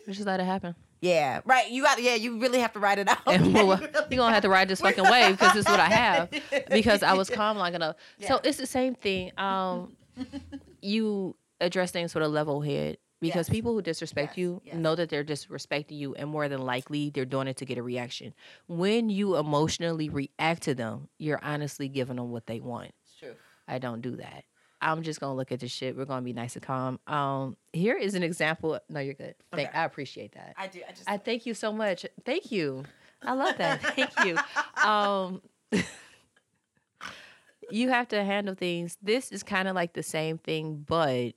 Just let it happen. yeah, right. You got yeah. You really have to write it out. And You well, really you're gonna have to ride this fucking wave because this is what I have. Because I was calm long enough. So it's the same thing. Um, you address things with a level head because Yes. people who disrespect Yes, you yes. know that they're disrespecting you, and more than likely they're doing it to get a reaction. When you emotionally react to them, you're honestly giving them what they want. It's true. I don't do that. I'm just gonna look at the shit. We're gonna be nice and calm. Um, here is an example. No, you're good. Thank, Okay. I appreciate that. I do. I just. I thank you so much. Thank you. I love that. Thank you. Um, you have to handle things. This is kind of like the same thing, but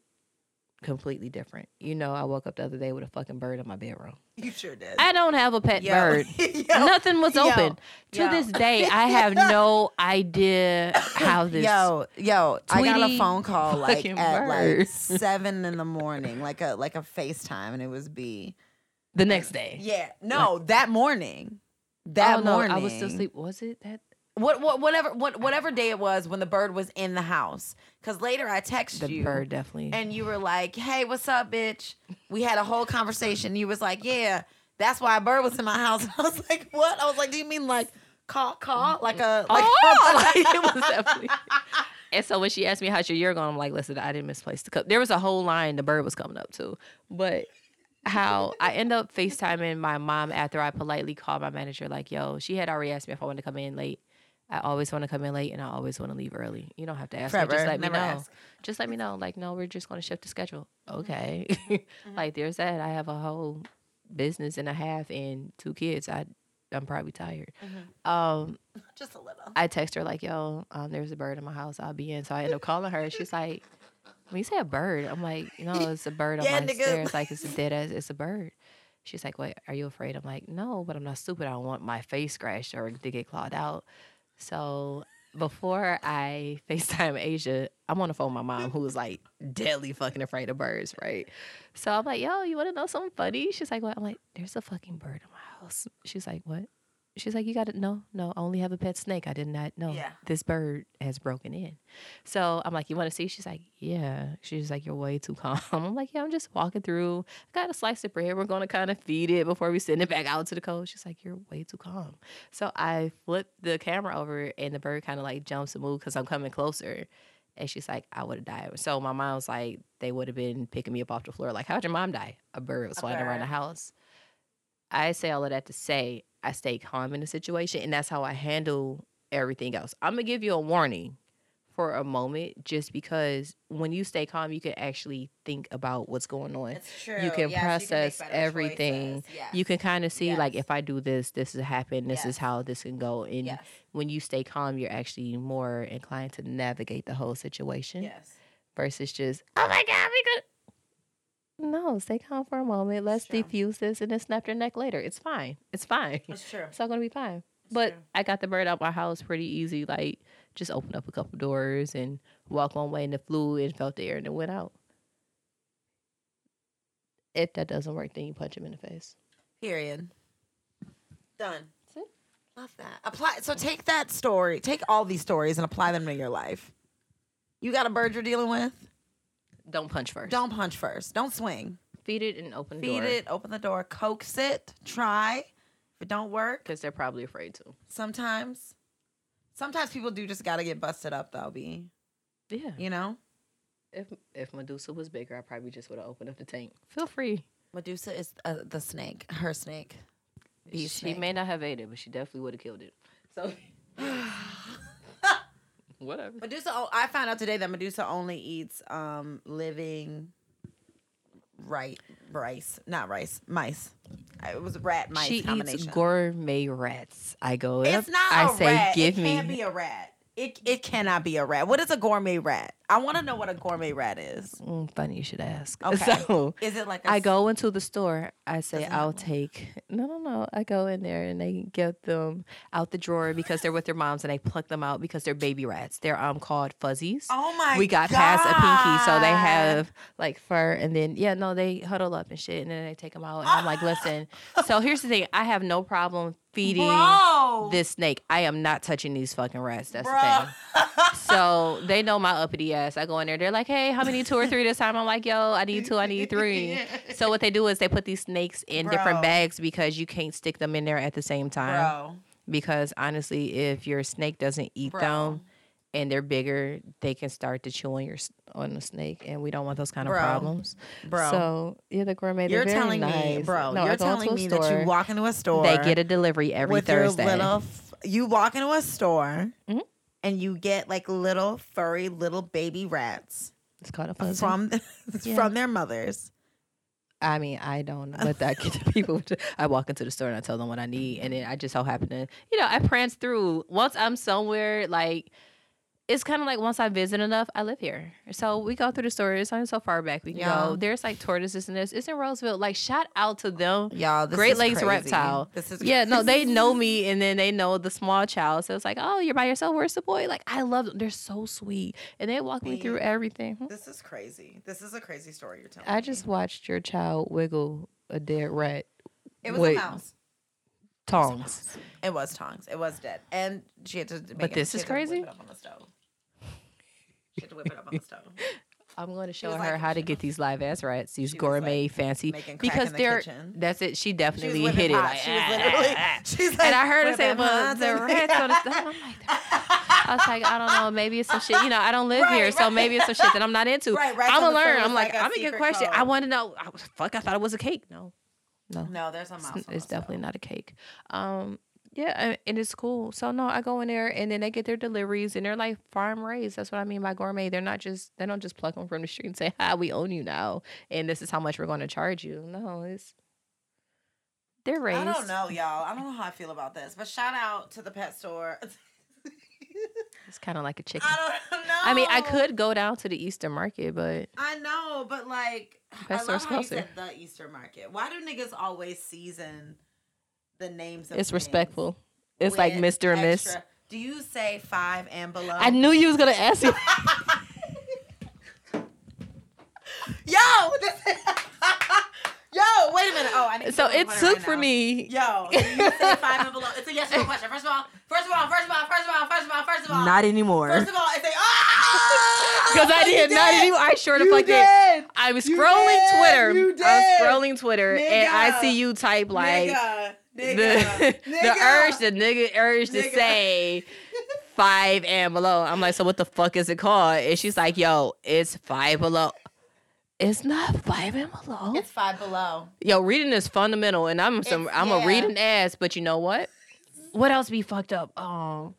completely different. You know, I woke up the other day with a fucking bird in my bedroom. you sure did. I don't have a pet Yo. bird. Yo. Nothing was Yo. open. To this day, I have no idea how this. Yo, yo, I got a phone call like at like seven in the morning, like a like a FaceTime, and it was B. The next day. Yeah, no, that morning, that oh, no, morning, I was still asleep. Was it that? What, what, whatever, what, whatever day it was when the bird was in the house. Because later I texted you. The you, bird definitely. and you were like, "Hey, what's up, bitch?" We had a whole conversation. You was like, "Yeah, that's why a bird was in my house." I was like, "What?" I was like, "Do you mean like caw caw like a like?" oh, like, it was definitely. And so when she asked me how's your year going, I'm like, listen, I didn't misplace the cup. There was a whole line the bird was coming up to, but how I end up FaceTiming my mom after I politely called my manager, like, yo, she had already asked me if I wanted to come in late. I always want to come in late and I always want to leave early. You don't have to ask me. Just let me know. ask. Just let me know. Like, no, we're just going to shift the schedule. Okay. Mm-hmm. like, there's that. I have a whole business and a half and two kids. I, I'm probably tired. Mm-hmm. Um, Just a little. I text her like, "Yo, um, there's a bird in my house. I'll be in." So I end up calling her. She's like, "When you say a bird, I'm like, no, it's a bird on Yeah, my nigga. stairs. Like it's a dead ass. It's a bird." She's like, "Wait, are you afraid?" I'm like, "No, but I'm not stupid. I don't want my face scratched or to get clawed out." So before I FaceTime Asia, I'm on the phone with my mom, who was like deadly fucking afraid of birds, right? So I'm like, "Yo, you want to know something funny?" She's like, "What?" I'm like, "There's a fucking bird in my house." She's like, "What?" She's like, you got to no, no. I only have a pet snake. I did not know Yeah. this bird has broken in. So I'm like, you want to see? She's like, yeah. She's like, you're way too calm. I'm like, yeah. I'm just walking through. I got a slice of bread. We're gonna kind of feed it before we send it back out to the coast. She's like, you're way too calm. So I flip the camera over, and the bird kind of like jumps and moves because I'm coming closer. And she's like, I would have died. So my mom was like, they would have been picking me up off the floor. Like, how'd your mom die? A bird was flying around the house. I say all of that to say I stay calm in the situation, and that's how I handle everything else. I'm gonna give you a warning for a moment, just because when you stay calm, you can actually think about what's going on. It's true. You can process everything. You can kind of see like if I do this, this is happen. This Yes. is how this can go. And Yes. when you stay calm, you're actually more inclined to navigate the whole situation Yes. versus just oh my god, we could. No, stay calm for a moment. Let's defuse this and then snap your neck later. It's fine. It's fine. It's true. It's all gonna be fine. But true. I got the bird out of my house pretty easy. Like just opened up a couple doors and walked one way and it flew and felt the air and it went out. If that doesn't work, then you punch him in the face. Period. Done. It. Love that. Apply. So take that story, take all these stories and apply them to your life. You got a bird you're dealing with? Don't punch first. Don't punch first. Don't swing. feed it and open the Feed door. it. Open the door. Coax it. Try. If it don't work, because they're probably afraid to. sometimes, sometimes people do just gotta get busted up though. Be Yeah. you know. If if Medusa was bigger, I probably just would have opened up the tank. Feel free. Medusa is uh, the snake. Her snake. Bee she snake. may not have ate it, but she definitely would have killed it. So whatever. Medusa. Oh, I found out today that Medusa only eats um living right rice, not rice, mice. It was rat mice she combination. eats gourmet rats. I go. it's up, not I a say, rat. give it me. can't be a rat. It it cannot be a rat. What is a gourmet rat? I want to know what a gourmet rat is. Mm, funny you should ask. Okay. So Is it like a I go into the store. I say I'll one. take. No, no, no. I go in there and they get them out the drawer because they're with their moms and they pluck them out because they're baby rats. They're um called fuzzies. Oh my! we got past a pinky, so they have like fur, and then yeah, no, they huddle up and shit, and then they take them out. And I'm like, listen. So here's the thing: I have no problem feeding Bro. this snake. I am not touching these fucking rats. That's the thing. So they know my uppity ass. I go in there. They're like, "Hey, how many two or three this time?" I'm like, "Yo, I need two. I need three. So what they do is they put these snakes in different bags because you can't stick them in there at the same time. Bro. Because honestly, if your snake doesn't eat Bro. them and they're bigger, they can start to chew on your on the snake, and we don't want those kind of Bro. problems. Bro. So yeah, the gourmet. you're telling me, bro, No, you're telling me that you walk into a store. They get a delivery every with Thursday. F- you walk into a store. Mhm. And you get like little furry little baby rats it's called a fuzzy. from the, Yeah. from their mothers. I mean, I don't let that get to people. I walk into the store and I tell them what I need, and then I just so happen to, you know, I prance through. Once I'm somewhere, like it's kind of like once I visit enough, I live here. So we go through the store. It's not so far back. We can Yeah. go. There's like tortoises and this. It's in Roseville. Like shout out to them. Y'all, this Great Lakes crazy. Reptile. This is Yeah, no, they know me, and then they know the small child. So it's like, oh, you're by yourself. Where's the boy? Like, I love them. They're so sweet, and they walk me through everything. Hmm. This is crazy. This is a crazy story you're telling. I me. just watched your child wiggle a dead rat it was wait. a mouse. tongs. It was tongs. It was dead, and she had to. Make But it, this is had to whip crazy? it up on the stove. She had to whip it up on the stove. I'm going to show her like- how to get these live ass rats, these She gourmet, like, fancy, because the they're. That's it. She She definitely whipping hit it. Like, she was "Ah, literally. ah, ah." She's like, and I heard her say, "Well, the rats on the stove." I'm like, I was like, I don't know. Maybe it's some shit. You know, I don't live Right, here, so maybe it's some shit that I'm not into. Right, rats I'm gonna learn. I'm like, like I'm a good question. I want to know. I was, fuck, I thought it was a cake. No, no, No, there's a mouse. it's, it's definitely not a cake. Um, yeah, and- it's cool. So no, I go in there and then they get their deliveries and they're like farm raised. That's what I mean by gourmet. They're not just they don't just pluck them from the street and say, "Hi, we own you now, and this is how much we're going to charge you." No, it's they're raised. I don't know, y'all. I don't know how I feel about this, but shout out to the pet store. It's kind of like a chicken. I don't know. I mean, I could go down to the Eastern Market, but I know, but like, Pet I love how you closer. said the Easter market. Why do niggas always season the names of it's things respectful. It's like with Mr. and Miss. extra- Do you say five and below? I knew you was gonna ask me. Yo, this Yo, wait a minute. Oh, I need to so it took right for now. me. Yo, you say five and below? It's a yes or no question. First of all, first of all, first of all, first of all, first of all, first of all. Not anymore. First of all, I say ah Because I did not anymore. I sure the You fuck did. did. I was You scrolling did. Twitter. You I was did. scrolling Twitter and I Nigga. see you type like nigga, the nigga, the urge, the nigga urge to say five and below. I'm like, so what the fuck is it called? And she's like, yo, it's five below. It's not five and below. It's five below. Yo, reading is fundamental, and I'm some It's- I'm yeah. a reading ass, but you know what? What else be fucked up? Um,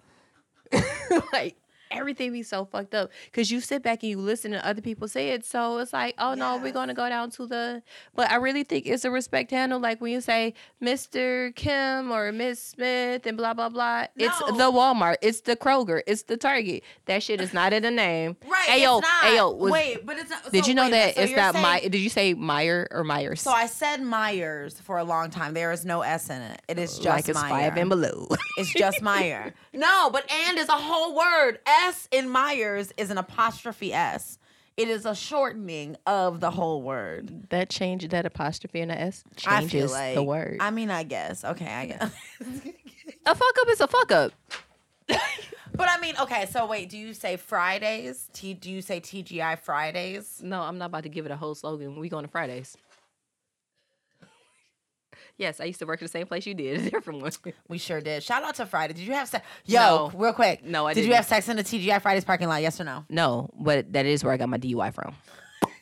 like everything be so fucked up because you sit back and you listen to other people say it. So it's like, oh no, we're gonna go down to the. But I really think it's a respect handle. Like when you say Mr. Kim or Miss Smith and blah blah blah. It's the Walmart. It's the Kroger. It's the Target. That shit is not in the name. Right. Hey yo, it's not. hey yo. Was, wait, but it's not. did so you know wait that so it's not saying- my? Did you say Meijer or Meijers? So I said Meijers for a long time. There is no S in it. It is just like it's Meijer. five and below. It's just Meijer. No, but and is a whole word. S in Meijers is an apostrophe S. It is a shortening of the whole word. that change, that apostrophe and the S I changes feel like the word. I mean, I guess. Okay, I guess. a fuck up is a fuck up. but I mean, okay. So wait, do you say Fridays? T? Do you say TGI Fridays? No, I'm not about to give it a whole slogan. We going to Fridays. Yes, I used to work at the same place you did. Different one. We sure did. Shout out to Friday. Did you have sex? Yo, No. real quick. No, I Did you didn't. have sex in the TGI Fridays parking lot? Yes or no? No, but that is where I got my DUI from.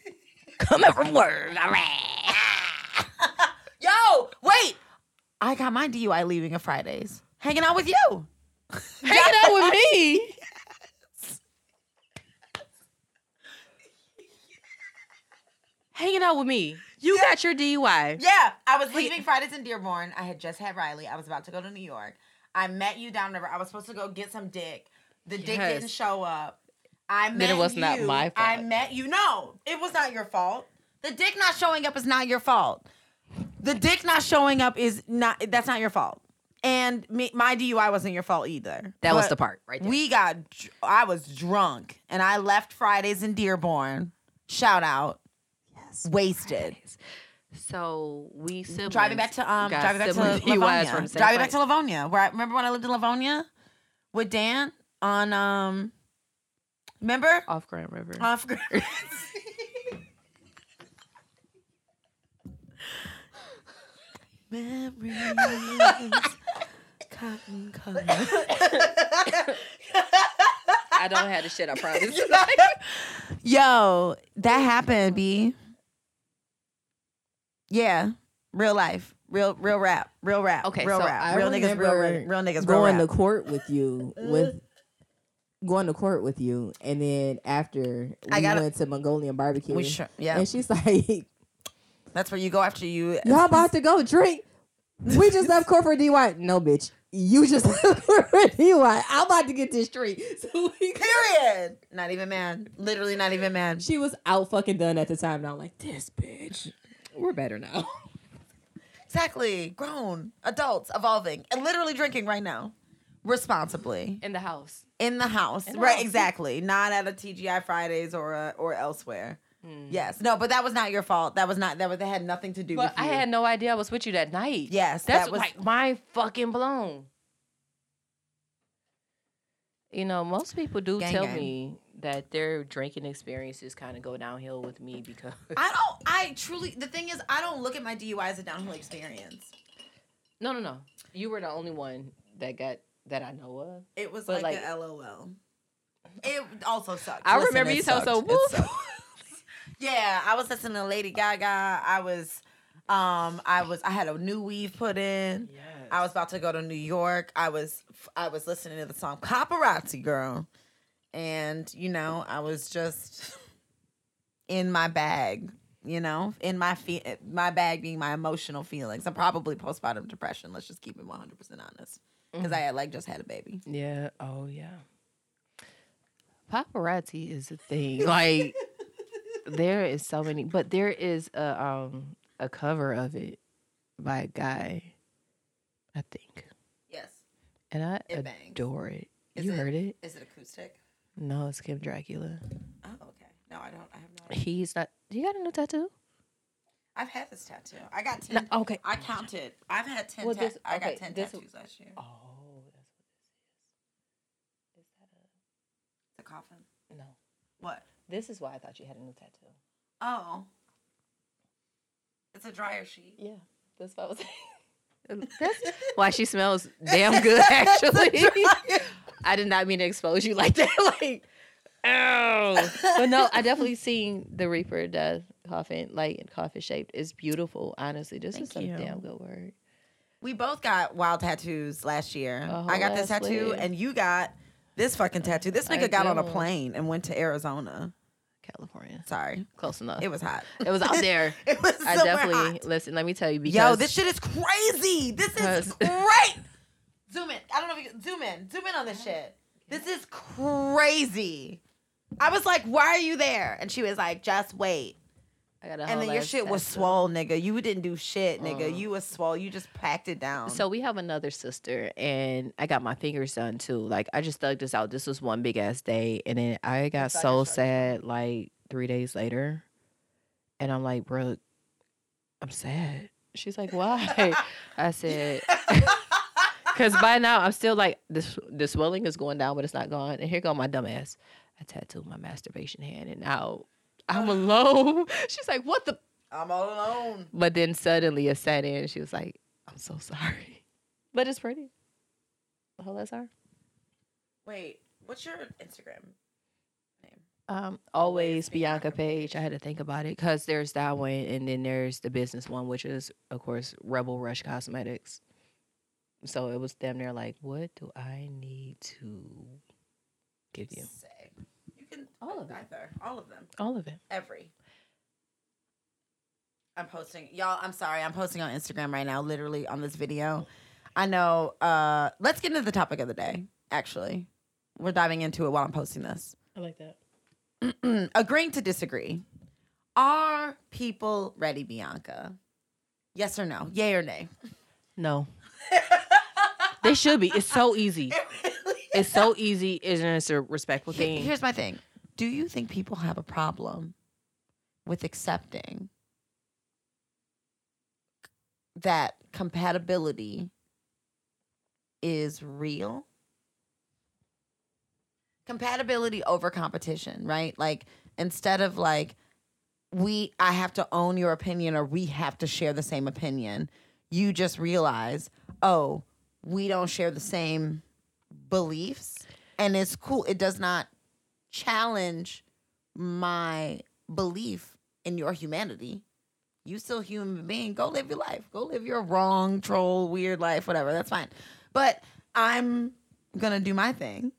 Coming from work. All right. Yo, wait. I got my DUI leaving at Fridays. Hanging out with you. Hanging out with me. Hanging out with me. You got your DUI. Yeah, I was leaving Fridays in Dearborn. I had just had Riley. I was about to go to New York. I met you down downriver. I was supposed to go get some dick. The dick didn't show up. I met Then it was not you. my I met you. No, it was not your fault. The dick not showing up is not your fault. The dick not showing up is not. That's not your fault. And me, my DUI wasn't your fault either. That was the part right there. We got. I was drunk, and I left Fridays in Dearborn. Shout out. Wasted. So we siblings driving back to um driving back to Livonia. Driving back to Livonia. Where I remember when I lived in Livonia with Dan on um Remember? Off Grand River. Off grid. Memories. Cotton color. I don't have the shit. I promise. Yo, that happened, B. Yeah. Real life. Real real rap. Real rap. Okay, real so rap. I real niggas, real, remember real niggas, real going rap. to court with you with going to court with you, and then after we I gotta- went to Mongolian barbecue, we sure, yeah. and she's like, That's where you go after you. "Y'all about to go drink? We just left court for DUI. No, bitch, you just left court for DUI. I'm about to get this straight." So we Period. Not even mad. Literally not even mad. she was out fucking done at the time, and I'm like, "This bitch, we're better now." Exactly. Grown adults evolving and literally drinking right now, responsibly In the house. in the house. In the right. house. Exactly. Not at a TGI Fridays or uh, or elsewhere. Hmm. Yes. No. But that was not your fault. That was not. That was. That had nothing to do But with I you. I had no idea I was with you that night. Yes. That's that was. like my fucking blown. You know, most people do Gang, tell gang. me that their drinking experiences kind of go downhill with me because I don't. I truly. The thing is, I don't look at my DUI as a downhill experience. no, no, no. You were the only one that got that I know of. It was like, like- a LOL. It also sucked. I Listen, remember you telling so sucked. It Yeah, I was listening to Lady Gaga. I was, um, I was, I had a new weave put in. Yes. I was about to go to New York. I was, I was listening to the song "Paparazzi Girl," and you know, I was just in my bag. You know, in my fe- my bag being my emotional feelings. I'm probably postpartum depression. Let's just keep it 100 percent honest, because I had like just had a baby. Yeah. Oh yeah. Paparazzi is a thing. Like there is so many, but there is a um a cover of it by a guy, I think, Yes. and I It bangs. adore it. Is you it- heard it? Is it acoustic? No, it's Kim Dracula. Oh, okay. No, I don't. I have no. idea. He's not. Do you got a new tattoo? I've had this tattoo. I got No, ten. okay. I counted. I've had ten. Well, this- I got ten this- tattoos last year. Oh, that's what this is. Is that The coffin. no? What? This is why I thought you had a new tattoo. Oh. It's a dryer sheet. Yeah, that's what I was saying. That's why she smells damn good, actually. I did not mean to expose you like that. like, oh. But no, I definitely seen the Reaper death coffin, like in coffin shaped. It's beautiful, honestly. This is some you. damn good work. We both got wild tattoos last year. Oh, I got this tattoo, week. and you got this fucking tattoo. This I nigga got on a plane and went to Arizona. California. Sorry, Close enough. it was hot. It was out there. it was. I definitely hot. listen. Let me tell you because Yo, this shit is crazy. This is great. Zoom in. I don't know if you can zoom in. Zoom in on this shit. This is crazy. I was like, why are you there? And she was like, just wait. I got a And then your shit was swole, nigga. You didn't do shit, nigga. Uh. You was swole. You just packed it down. So we have another sister, and I got my fingers done too. Like I just dug this out. This was one big ass day, and then I got so sad like three days later, and I'm like, Brooke, I'm sad. She's like, why? I said, because by now I'm still like this. The swelling is going down, but it's not gone. And here go my dumb ass. I tattooed my masturbation hand, and now I'm alone. She's like, what the? I'm all alone. But then suddenly it sat in. She was like, I'm so sorry. But it's pretty. Oh, that's her. Wait, what's your Instagram name? Um, Always always Bianca Bianca Page. I had to think about it because there's that one, and then there's the business one, which is of course Rebel Rush Cosmetics. So it was damn near like, what do I need to give you? Say. You can All of them. either. All of them. All of it. Every. I'm posting y'all, I'm sorry, I'm posting on Instagram right now, literally on this video. I know uh let's get into the topic of the day, actually. We're diving into it while I'm posting this. I like that. Agreeing to disagree. Are people ready, Bianca? Yes or no? Yay or nay? No. they should be. It's so easy. It's so easy, it's a respectful thing. Here's my thing. Do you think people have a problem with accepting that compatibility is real? compatibility over competition, right? Like instead of like we I have to own your opinion or we have to share the same opinion, you just realize, oh, we don't share the same beliefs and it's cool. It does not challenge my belief in your humanity. You still human being. Go live your life. Go live your wrong, troll, weird life, whatever. That's fine. But I'm gonna do my thing.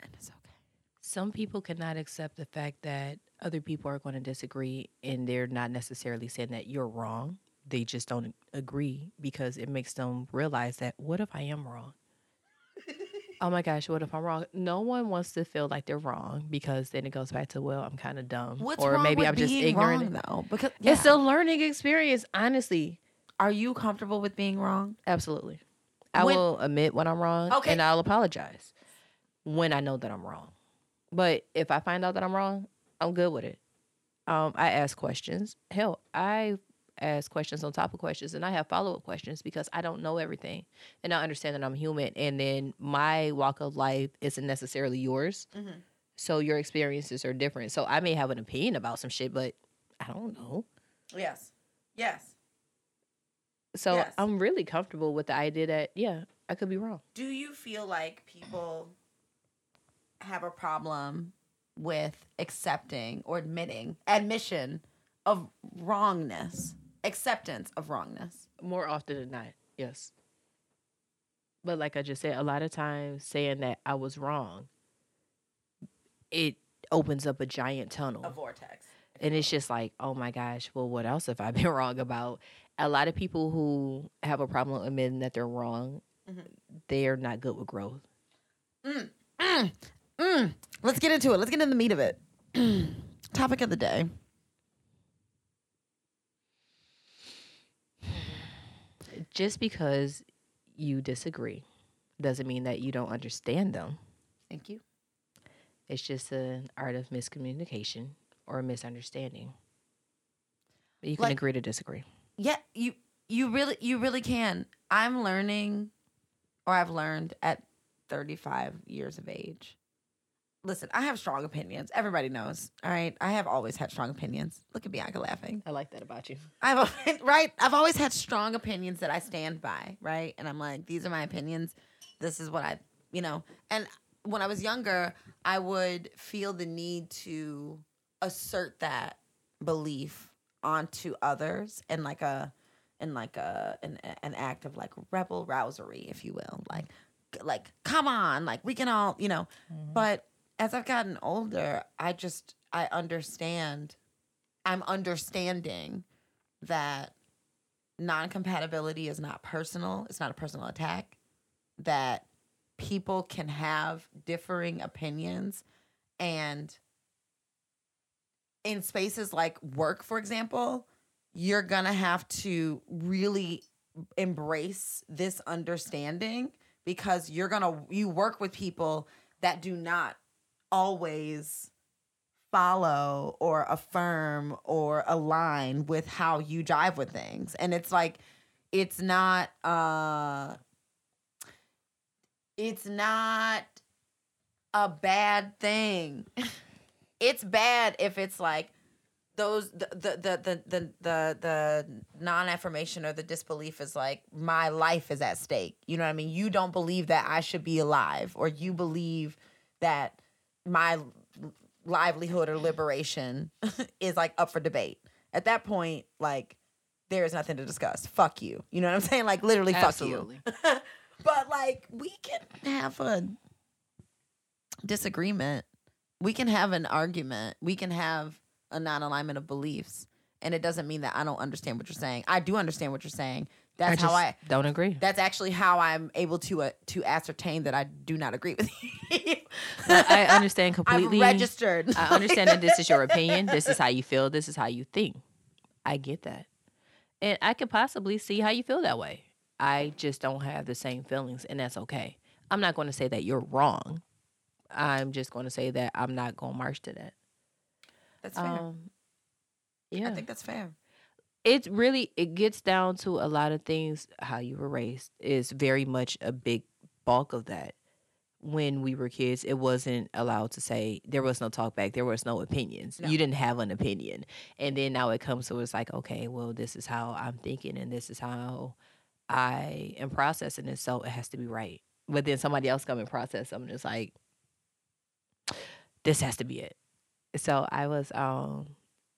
And it's okay. Some people cannot accept the fact that other people are going to disagree and they're not necessarily saying that you're wrong. They just don't agree because it makes them realize that what if I am wrong? oh my gosh, what if I'm wrong? No one wants to feel like they're wrong because then it goes back to, well, I'm kind of dumb. What's or maybe I'm just ignorant. wrong, though? Because It's a learning experience, honestly. Are you comfortable with being wrong? Absolutely. I When- will admit when I'm wrong Okay. and I'll apologize when I know that I'm wrong. But if I find out that I'm wrong, I'm good with it. Um, I ask questions. Hell, I ask questions on top of questions and I have follow up questions because I don't know everything. And I understand that I'm human and then my walk of life isn't necessarily yours. Mhm. So your experiences are different. So I may have an opinion about some shit, but I don't know. Yes. Yes. So Yes. I'm really comfortable with the idea that, yeah, I could be wrong. Do you feel like people have a problem with accepting or admitting admission of wrongness, acceptance of wrongness? More often than not, yes. But like I just said, a lot of times saying that I was wrong, it opens up a giant tunnel. A vortex. And it's just like, oh my gosh, well, what else have I been wrong about? A lot of people who have a problem admitting that they're wrong, Mhm. they are not good with growth. Mm. Let's get into it. Let's get into the meat of it. Topic of the day. Just because you disagree doesn't mean that you don't understand them. Thank you. It's just an art of miscommunication or a misunderstanding. But you can Like- agree to disagree. Yeah, you you really you really can. I'm learning or I've learned at 35 years of age. Listen, I have strong opinions. Everybody knows. All right. I have always had strong opinions. Look at Bianca laughing. I like that about you. I've right. I've always had strong opinions that I stand by, right? And I'm like, these are my opinions. This is what I, you know. And when I was younger, I would feel the need to assert that belief onto others in like a, in like a an, an act of like rebel rousery, if you will, like, like come on, like we can all, you know. Mm-hmm. But as I've gotten older, I just I understand. I'm understanding that non-compatibility is not personal it's not a personal attack that people can have differing opinions and in spaces like work for example you're gonna have to really embrace this understanding because you're gonna you work with people that do not always follow or affirm or align with how you drive with things. And it's like it's not uh it's not a bad thing. It's bad if it's like those the the the the the, the, the non-affirmation or the disbelief is like my life is at stake. You know what i mean? You don't believe that i should be alive or you believe that my livelihood or liberation is like up for debate. At that point, like there is nothing to discuss. Fuck you. You know what I'm saying? Like literally fuck you. but like we can have a disagreement. We can have an argument. We can have a non-alignment of beliefs. And it doesn't mean that I don't understand what you're saying. I do understand what you're saying. That's I how I don't agree. that's actually how I'm able to uh, to ascertain that I do not agree with you. I understand completely. Completely. registered. I understand that this is your opinion. This is how you feel. This is how you think. I get that. And I could possibly see how you feel that way. I just don't have the same feelings, and that's okay. I'm not going to say that you're wrong. I'm just going to say that I'm not going to march to that. That's fair. Um, yeah. I think that's fair. It really it gets down to a lot of things how you were raised is very much a big bulk of that when we were kids, it wasn't allowed to say there was no talk back, there was no opinions. No. You didn't have an opinion. And then now it comes to it's like, okay, well, this is how I'm thinking and this is how I am processing it, so it has to be right. But then somebody else come and process something, it's like this has to be it. So I was um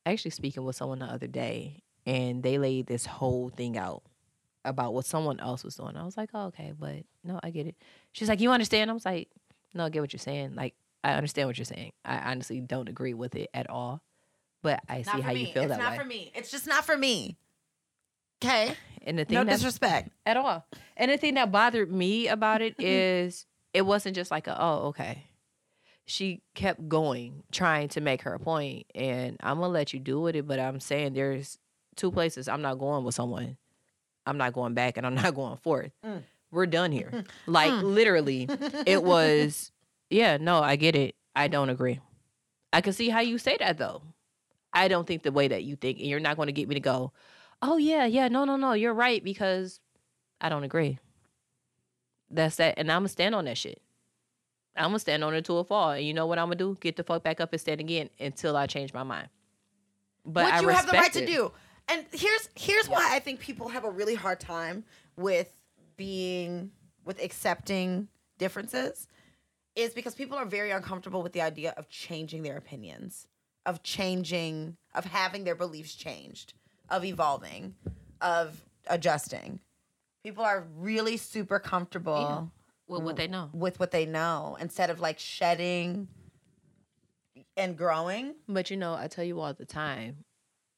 actually speaking with someone the other day and they laid this whole thing out about what someone else was doing. I was like, oh, okay, but no, I get it. She's like, you understand? I was like, no, I get what you're saying. Like, I understand what you're saying. I honestly don't agree with it at all, but I see Not for how me. you feel it's that not for me. It's just not for me. Okay. And the thing No that disrespect. at all. And the thing that bothered me about it is it wasn't just like a, oh, okay. She kept going, trying to make her point, and I'm gonna let you do with it. But I'm saying there's two places I'm not going with someone. I'm not going back, and I'm not going forth. Mm. We're done here. Like Mm. literally, it was. Yeah, no, I get it. I don't agree. I can see how you say that though. I don't think the way that you think, and you're not going to get me to go. Oh yeah, yeah, no, no, no, you're right because I don't agree. That's that, and I'm gonna stand on that shit. I'm gonna stand on it to a fall, and you know what I'm gonna do? Get the fuck back up and stand again until I change my mind. But Which I you have the right respect to do. And here's here's why I think people have a really hard time with being with accepting differences is because people are very uncomfortable with the idea of changing their opinions, of changing, of having their beliefs changed, of evolving, of adjusting. People are really super comfortable with what they know. with what they know instead of like shedding and growing. But you know, I tell you all the time,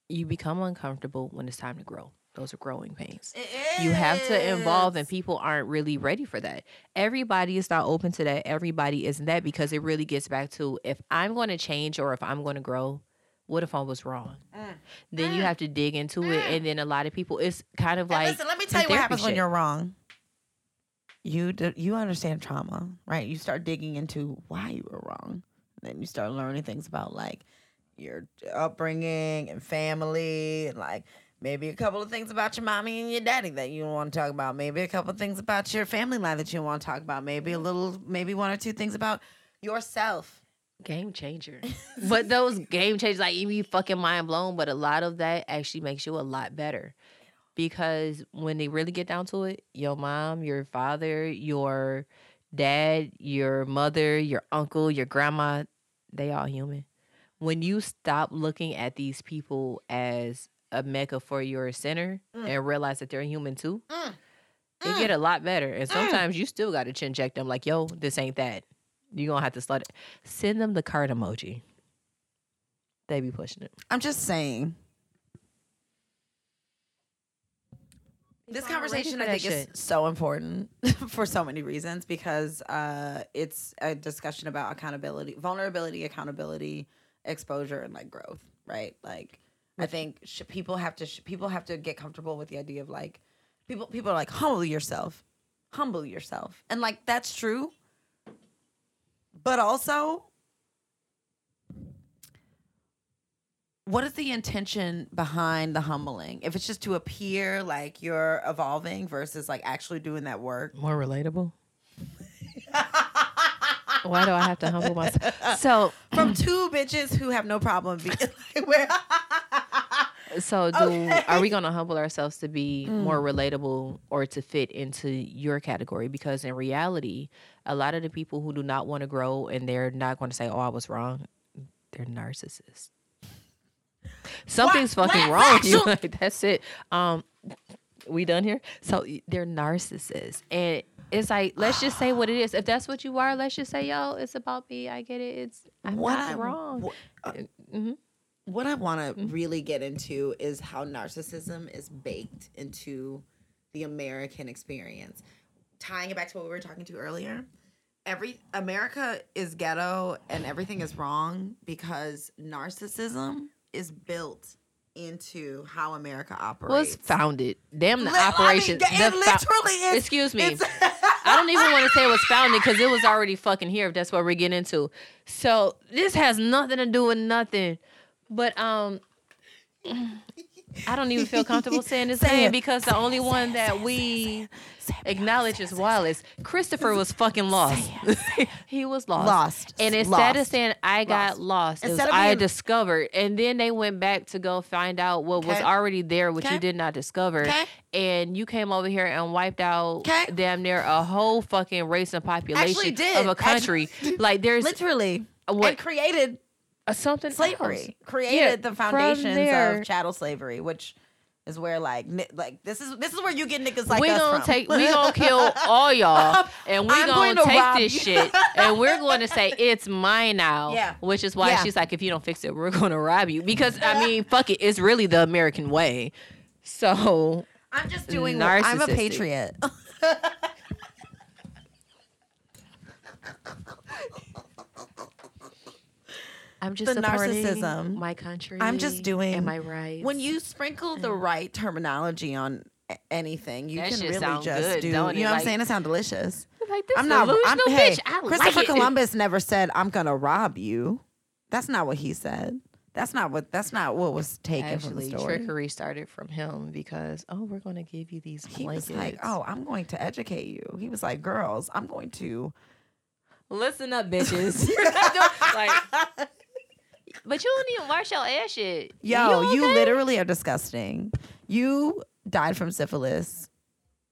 you become uncomfortable when it's time to grow. Those are growing pains. You have to involve, and people aren't really ready for that. Everybody is not open to that. Everybody isn't that because it really gets back to if I'm going to change or if I'm going to grow, what if I was wrong? Mm. Then you have to dig into it, and then a lot of people, it's kind of And like listen, let me tell you what happens when you're wrong. You d- you understand trauma, right? You start digging into why you were wrong. Then you start learning things about like your upbringing and family, and like maybe a couple of things about your mommy and your daddy that you don't want to talk about. Maybe a couple of things about your family life that you don't want to talk about. Maybe a little, maybe one or two things about yourself. game changer. but those game changers, like you be fucking mind blown. But a lot of that actually makes you a lot better. Because when they really get down to it, your mom, your father, your dad, your mother, your uncle, your grandma, they all human. When you stop looking at these people as a mecca for your center and realize that they're human too, Mm. they get a lot better. And sometimes you still got to chin check them like, yo, this ain't that. You're going to have to slut it. Send them the card emoji. They be pushing it. I'm just saying. This People aren't ready conversation, I think, is so important for so many reasons because uh, it's a discussion about accountability, vulnerability, accountability, exposure, and like growth, right? Like, I think sh- people have to sh- people have to get comfortable with the idea of like people people are like humble yourself, humble yourself, and like that's true. But also, what is the intention behind the humbling? If it's just to appear like you're evolving versus like actually doing that work. More relatable. Why do I have to humble myself? So, From two bitches who have no problem being like, where so do Okay. are we gonna humble ourselves to be more relatable or to fit into your category? Because in reality, a lot of the people who do not want to grow and they're not going to say, "Oh, I was wrong," they're narcissists. Something's fucking What? wrong with you. Like that's it. Um, we done here. So they're narcissists, and it's like let's just say what it is. If that's what you are, let's just say, "Yo, it's about me. I get it. It's I'm What not I- wrong." what- uh, hmm what I want to really get into is how narcissism is baked into the American experience. Tying it back to what we were talking to earlier, every America is ghetto and everything is wrong because narcissism is built into how America operates. was founded. Damn the Li- I mean, operation. it the fo- literally is. Excuse me. I don't even want to say it was founded because it was already fucking here. If that's what we're getting into. So this has nothing to do with nothing. But um, I don't even feel comfortable saying his name because the only one that we acknowledge is Wallace. Christopher was fucking lost. he was lost. Lost. And instead of saying I got Lost. lost, Instead I discovered. And then they went back to go find out what was already there, which Okay. you did not discover. Okay. And you came over here and wiped out damn near a whole fucking race and population of a country. like there's Literally. What- And created something slavery. else. Created Yeah, the foundations there- of chattel slavery, which is where like like this is this is where you get niggas like we us gonna from. take we gonna kill all y'all and we I'm gonna take this you. shit and we're going to say it's mine now Yeah. which is why Yeah. she's like if you don't fix it we're gonna rob you because i mean fuck it it's really the american way so I'm just doing. I'm a patriot. i'm just The supporting narcissism. my country I'm just doing- and my rights when you sprinkle the right terminology on anything, you That can really just good, do. You don't know it? what I'm saying? It sounds delicious. like this I'm not. I'm, delusional hey, bitch I Christopher like. Columbus never said, "I'm gonna rob you." That's not what he said. That's not what. That's not what was taken from the Actually, story. trickery started from him because oh, we're going to give you these He blankets. was like, "Oh, I'm going to educate you." He was like, "Girls, I'm going to." Listen up, bitches. We're not doing- like, but you don't even wash your ass shit. Yo, you, okay? literally are disgusting. You died from syphilis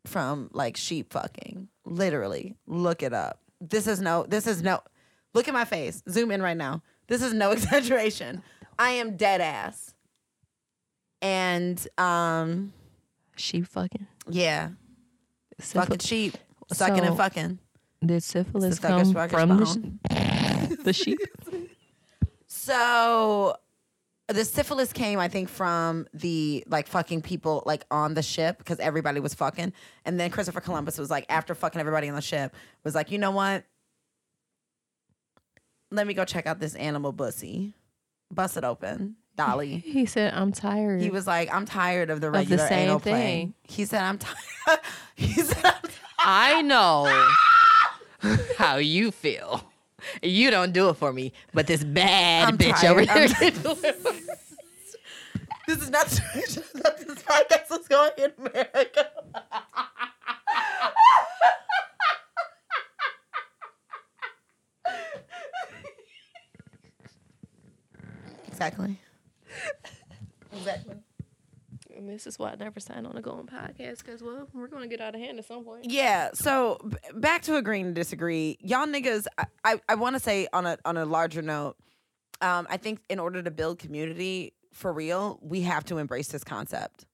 from like sheep fucking. Literally. Look it up. This is no this is no look at my face. Zoom in right now. This is no exaggeration. I am dead ass. And um sheep fucking. yeah, fucking sheep. Sucking and fucking. Did syphilis Suckers, come from the, sh- the sheep? So the syphilis came, I think, from the like fucking people like on the ship because everybody was fucking, and then Christopher Columbus was like, after fucking everybody on the ship, was like, you know what? Let me go check out this animal bussy. Bust it open, Dolly. He said, "I'm tired." He was like, I'm tired of the the regular same anal play. thing. He said, I'm tired. he said, I'm I know how you feel. You don't do it for me, but this bad I'm bitch tired. over here I'm- can do it. for me. This is not that this podcast is going in America. Exactly. And this is why I never signed on to go on podcast because well, we're gonna get out of hand at some point. Yeah. So b- back to agreeing to disagree. Y'all niggas, I, I, I want to say on a on a larger note, um, I think in order to build community for real, we have to embrace this concept.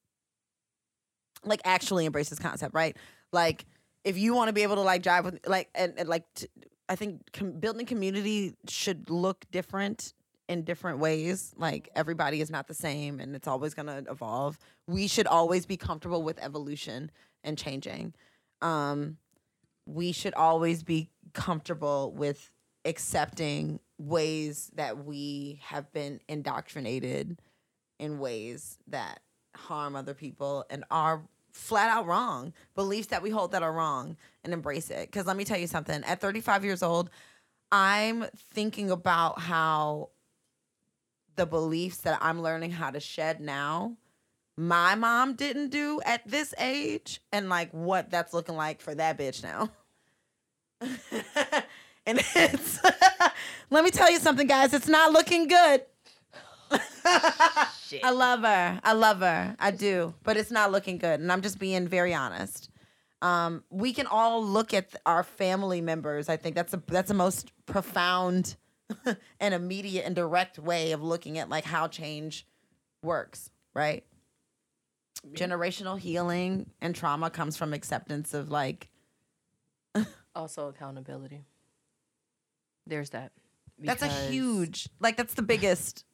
Like actually embrace this concept, right? Like if you want to be able to like drive with like and, and like t- I think com- building community should look different in different ways. Like everybody is not the same and it's always going to evolve. We should always be comfortable with evolution and changing. Um we should always be comfortable with accepting ways that we have been indoctrinated in ways that harm other people and are flat out wrong beliefs that we hold that are wrong and embrace it because let me tell you something at 35 years old i'm thinking about how the beliefs that i'm learning how to shed now my mom didn't do at this age and like what that's looking like for that bitch now and it's let me tell you something guys it's not looking good I love her. I love her. I do. But it's not looking good. And I'm just being very honest. Um, we can all look at our family members. I think that's a that's the most profound and immediate and direct way of looking at like how change works, right? Generational healing and trauma comes from acceptance of like Also accountability. There's that. that's a huge like that's the biggest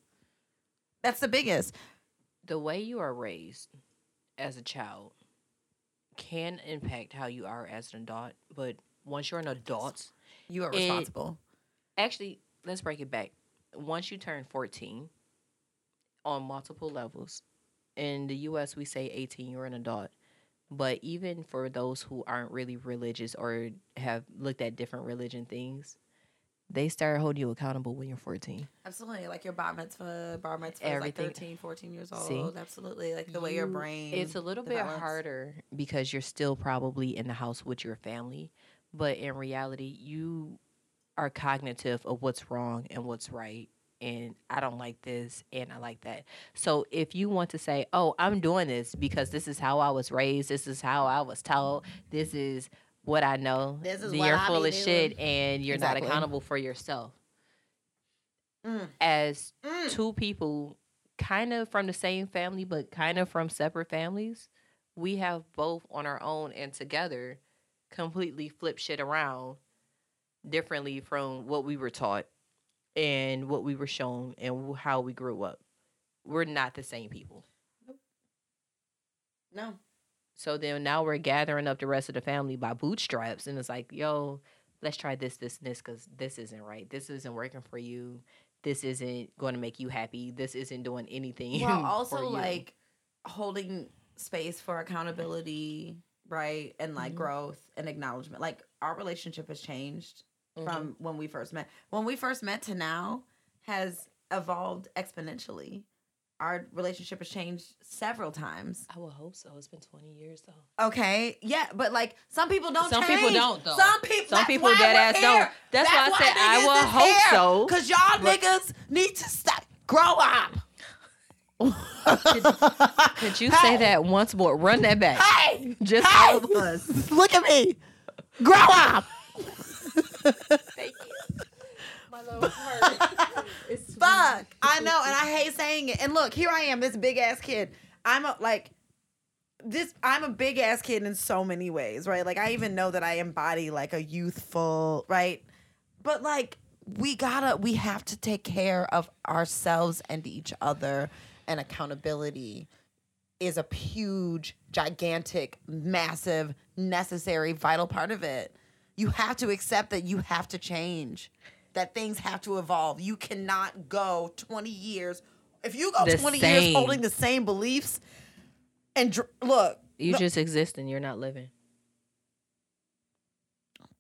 that's the biggest. The way you are raised as a child can impact how you are as an adult. But once you're an adult, You are It- responsible. actually, let's break it back. Once you turn 14 on multiple levels, in the US, we say 18, you're an adult. But even for those who aren't really religious or have looked at different religion things, they start holding you accountable when you're 14. Absolutely. Like your bar mitzvah, bar mitzvah Everything. is like 13, 14 years old. See? Absolutely. Like the way your brain. It's a little bit harder because you're still probably in the house with your family, but in reality, you are cognitive of what's wrong and what's right. And I don't like this and I like that. So if you want to say, "Oh, I'm doing this because this is how I was raised, this is how I was taught, this is what I know," This is then you're full of shit and you're Exactly. not accountable for yourself. Mm. As Mm. two people kind of from the same family but kind of from separate families we have both on our own and together completely flip shit around differently from what we were taught and what we were shown and how we grew up we're not the same people No. so then now we're gathering up the rest of the family by bootstraps and it's like yo let's try this this and this because this isn't right this isn't working for you this isn't going to make you happy this isn't doing anything Well, also like holding space for accountability, right? And like Mhm. growth and acknowledgement. Like our relationship has changed Mhm. from when we first met. When we first met to now has evolved exponentially. Our relationship has changed several times. I would hope so. It's been 20 years though. Okay, yeah, but like some people don't. Some people don't, though. Some people. Some people dead ass don't. That's, why I said I will hope so. Cause y'all But- niggas need to stop. Grow up. Could you say that once more? Run that back. Hey, Just hey, all of us. look at me. Grow up. Thank you. My little heart. Fuck. I know, and I hate saying it. And look, here I am, this big ass kid. I'm a, like this. I'm a big ass kid in so many ways, right? Like I even know that I embody like a youthful, right? But like we gotta, we have to take care of ourselves and each other, and accountability is a huge, gigantic, massive, necessary, vital part of it. You have to accept that you have to change, that things have to evolve. You cannot go 20 years. If you go The 20 years holding the same beliefs and dr- look, You just exist and you're not living.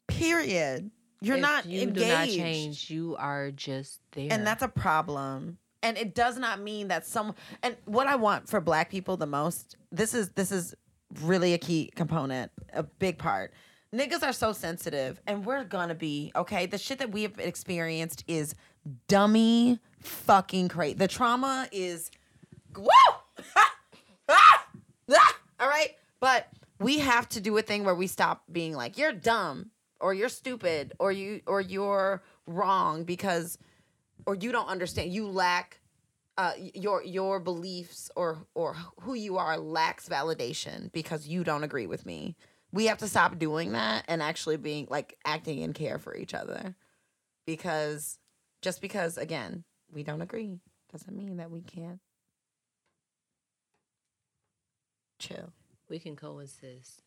period. You're If not you engaged. do not change. You are just there. And that's a problem. And it does not mean that some and what I want for black people the most, this is this is really a key component, a big part. Niggas are so sensitive and we're gonna be, okay? The shit that we have experienced is dummy fucking crazy. The trauma is woo! Ah! All right? But we have to do a thing where we stop being like, you're dumb or you're stupid or you or you're wrong because or you don't understand you lack uh, your your beliefs or or who you are lacks validation because you don't agree with me. We have to stop doing that and actually being like acting in care for each other. Because just because again, we don't agree doesn't mean that we can't chill. we can coexist.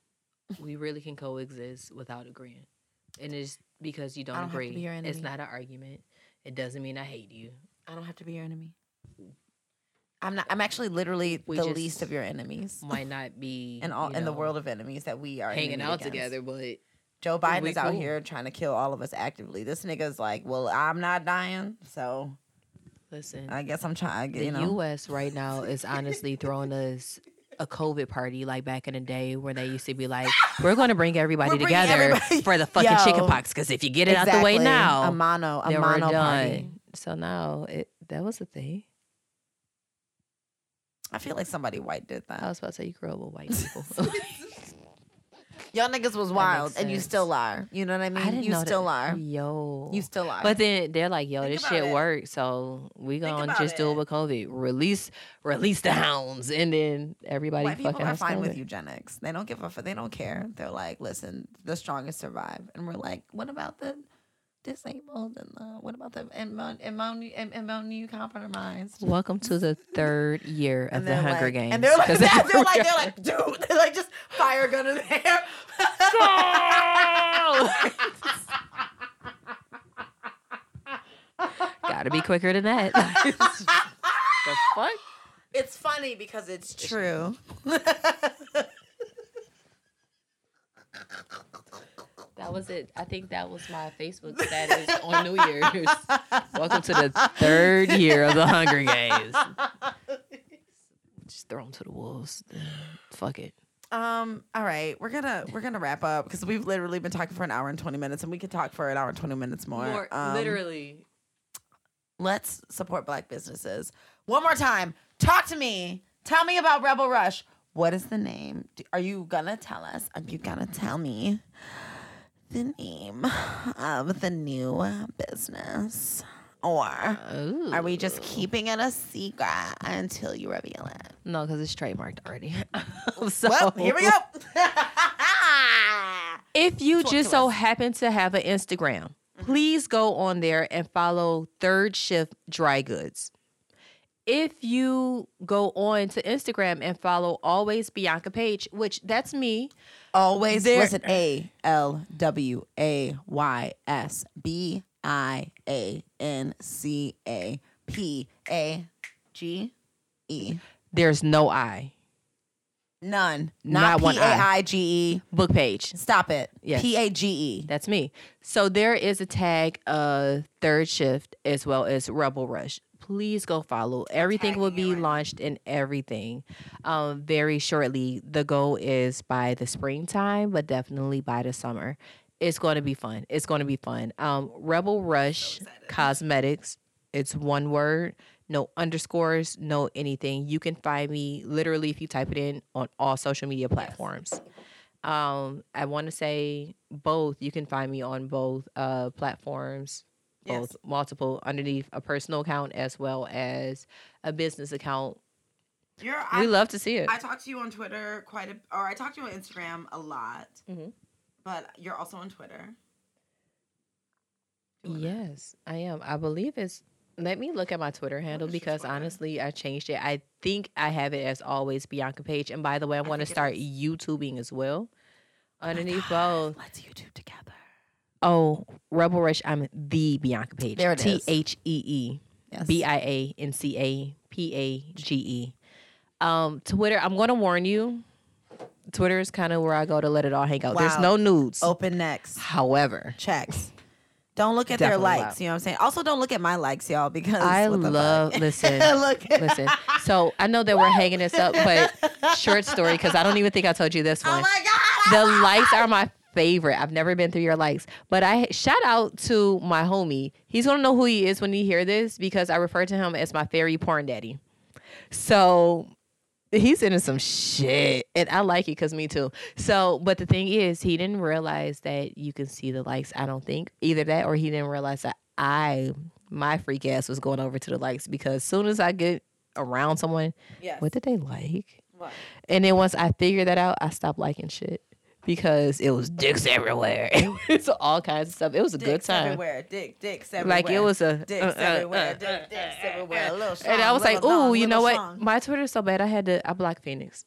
we really can coexist without agreeing. And it's because you don't, don't agree. It's not an argument. It doesn't mean I hate you. I don't have to be your enemy. I'm not I'm actually literally We the just least of your enemies. Might not be in all you in the world of enemies that we are hanging out against. together, but Joe Biden is out here trying to kill all of us actively. This nigga's like, well, I'm not dying, so listen. I guess I'm trying. the You know, U.S. right now is honestly throwing us a COVID party like back in the day where they used to be like, we're going to bring everybody together everybody- for the fucking Yo. chickenpox because if you get it out the way now, a mono, a mono done. party. So now it that was a thing. I feel like somebody white did that. I was about to say you grew up with white people. Y'all niggas was wild, and you sense. still are. You know what I mean? I didn't you still that. are. Yo, You still are. But then they're like, "Yo, Think this shit it. works, so we gonna just do it. it with COVID. Release, release the hounds, and then everybody White people are fine with eugenics. They don't give a fuck. They don't care. They're like, listen, the strongest survive, and we're like, what about the disabled and the what about the immun- immun- im- immunocompromised? Welcome to the third year of the Hunger like, Games. and they're like, 'cause they're, like, they're like, dude, they're like just fire gun in there. Gotta be quicker than that. the fuck? it's funny because it's true. That was it. I think that was my Facebook status on New Year's. Welcome to the third year of the Hunger Games. Just throw them to the wolves. Fuck it. Um. All right, we're gonna we're gonna wrap up because we've literally been talking for an hour and twenty minutes, and we could talk for an hour and twenty minutes more. Um, literally. Let's support black businesses. One more time. Talk to me. Tell me about Rebel Rush. What is the name? Are you gonna tell us? Are you gonna tell me the name of the new business? Or are we just keeping it a secret until you reveal it? No, because it's trademarked already. so, Well, here we go. If you Talk just so us. happen to have an Instagram, Mm-hmm. please go on there and follow Third Shift Dry Goods. If you go on to Instagram and follow Always Bianca Page, which that's me, Always There- listen. A L W A Y S B I A N C A P A G E. there's no I. None. Not Not one P A I G E. Book page. Stop it. Yes. P A G E. That's me. So there is a tag uh third shift as well as Rebel Rush. Please go follow. Everything will be launched in everything um very shortly. The goal is by the springtime, but definitely by the summer. It's going to be fun. It's going to be fun. Um Rebel Rush Cosmetics. It's one word, no underscores, no anything. You can find me literally if you type it in on all social media platforms. Um, I want to say both. You can find me on both uh platforms, both Yes. multiple underneath a personal account as well as a business account. You're, we I, love to see it. I talk to you on Twitter quite a, or I talk to you on Instagram a lot, Mhm. but you're also on Twitter. yes, I am. I believe it's. Let me look at my Twitter handle because Twitter? honestly, I changed it. I think I have it as always Bianca Page. And by the way, I want to start. YouTubing as well. Underneath God, both. Let's YouTube together. Oh, Rebel Rush. I'm the Bianca Page. There it T is. H E E. Yes. B I A N C A P A G E. Um, Twitter, I'm gonna warn you. Twitter is kind of where I go to let it all hang out. There's no nudes. Open next. However, checks. Don't look at their likes. loud. You know what I'm saying? Also, don't look at my likes, y'all, because I love fuck? listen. look listen. So I know that we're hanging this up, but short story because I don't even think I told you this Oh one. my god! the likes are my favorite. I've never been through your likes, but I shout out to my homie. He's gonna know who he is when he hear this because I refer to him as my fairy porn daddy. So he's into some shit, and I like it because me too. So, but the thing is, he didn't realize that you can see the likes. I don't think either that, or he didn't realize that I, my freak ass, was going over to the likes because as soon as I get around someone, yes. what did they like? What? And then once I figured that out, I stopped liking shit because it was dicks everywhere. It was all kinds of stuff. It was a good Dicks time. everywhere. Dick, dicks everywhere. Like it was a dicks uh, uh, everywhere. uh, Dick, dicks everywhere. A little and I was like, "Ooh, you know what? strong." My Twitter's so bad. I had to I blocked Phoenix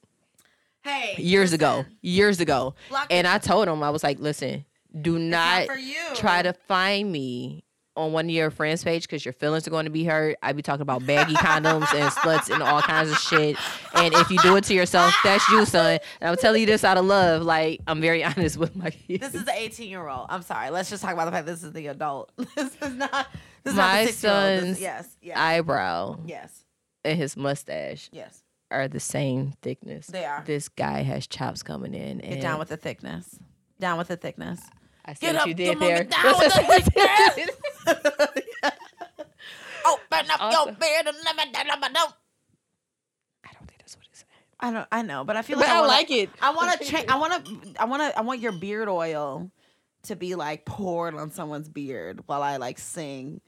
Hey, years ago. Years ago, block and it. I told him I was like, "Listen, do not for you. try to find me." On one of your friends' page because your feelings are going to be hurt. I'd be talking about baggy condoms and sluts and all kinds of shit. And if you do it to yourself, that's you, son. And I'm telling you this out of love. Like I'm very honest with my kids. This is the 18 year old. I'm sorry. Let's just talk about the fact this is the adult. this is not. This is My not the six-year-old. This- son's yes. Yes. eyebrow yes. and his mustache Yes. are the same thickness. They are. This guy has chops coming in. And Get down with the thickness. Down with the thickness. I see Get what up, you did there. get down with the thickness. Open up Also- your beard and let me down. let me down. I don't think that's what it said. I don't. I know, but I feel But like I wanna, like it. I want to change. I want to. I want to. I want your beard oil to be like poured on someone's beard while I like sing.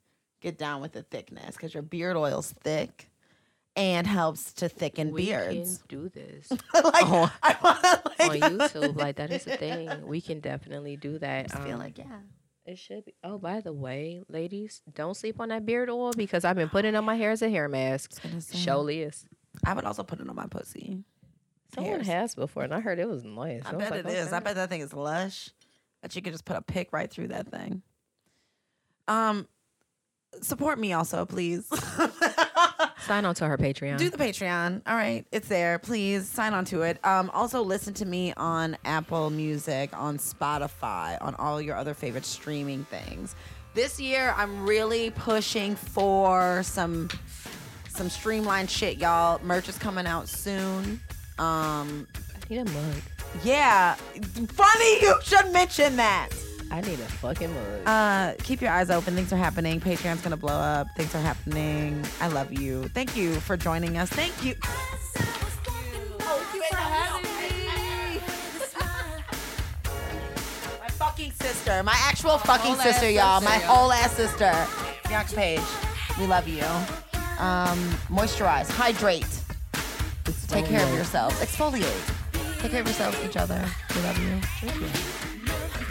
Get down with the thickness because your beard oil's thick and helps to thicken We beards. can do this like on- I want to on YouTube. Like that is a thing. We can definitely do that. I feel Um, like yeah. it should be. Oh, by the way, ladies, don't sleep on that beard oil because I've been putting on my hair as a hair mask. gonna say. Surely is. I would also put it on my pussy. Someone Hairs. has before, and I heard it was nice. I was bet like, it is. I bet that thing is lush. That you could just put a pick right through that thing. Um, support me also, please. Sign on to her Patreon. Do the Patreon. All right, it's there. Please sign on to it. Um, also, listen to me on Apple Music, on Spotify, on all your other favorite streaming things. This year, I'm really pushing for some some streamlined shit, y'all. Merch is coming out soon. Um, I need a mug. yeah, funny you should mention that. I need a fucking mug. Uh, keep your eyes open. Things are happening. Patreon's gonna blow up. Things are happening. I love you. Thank you for joining us. Thank you. Thank you. Oh, My fucking sister. My actual fucking whole sister, y'all. sister, My y'all. whole ass sister. Bianca Page. We love you. Um, moisturize. Hydrate. Take care of yourselves. Exfoliate. Take care of yourselves, each other. We love you. Thank you.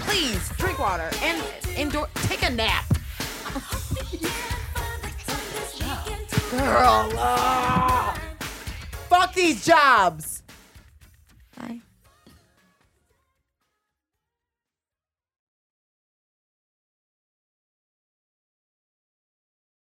Please drink water and indoor Take a nap. Girl, ah. fuck these jobs. Bye.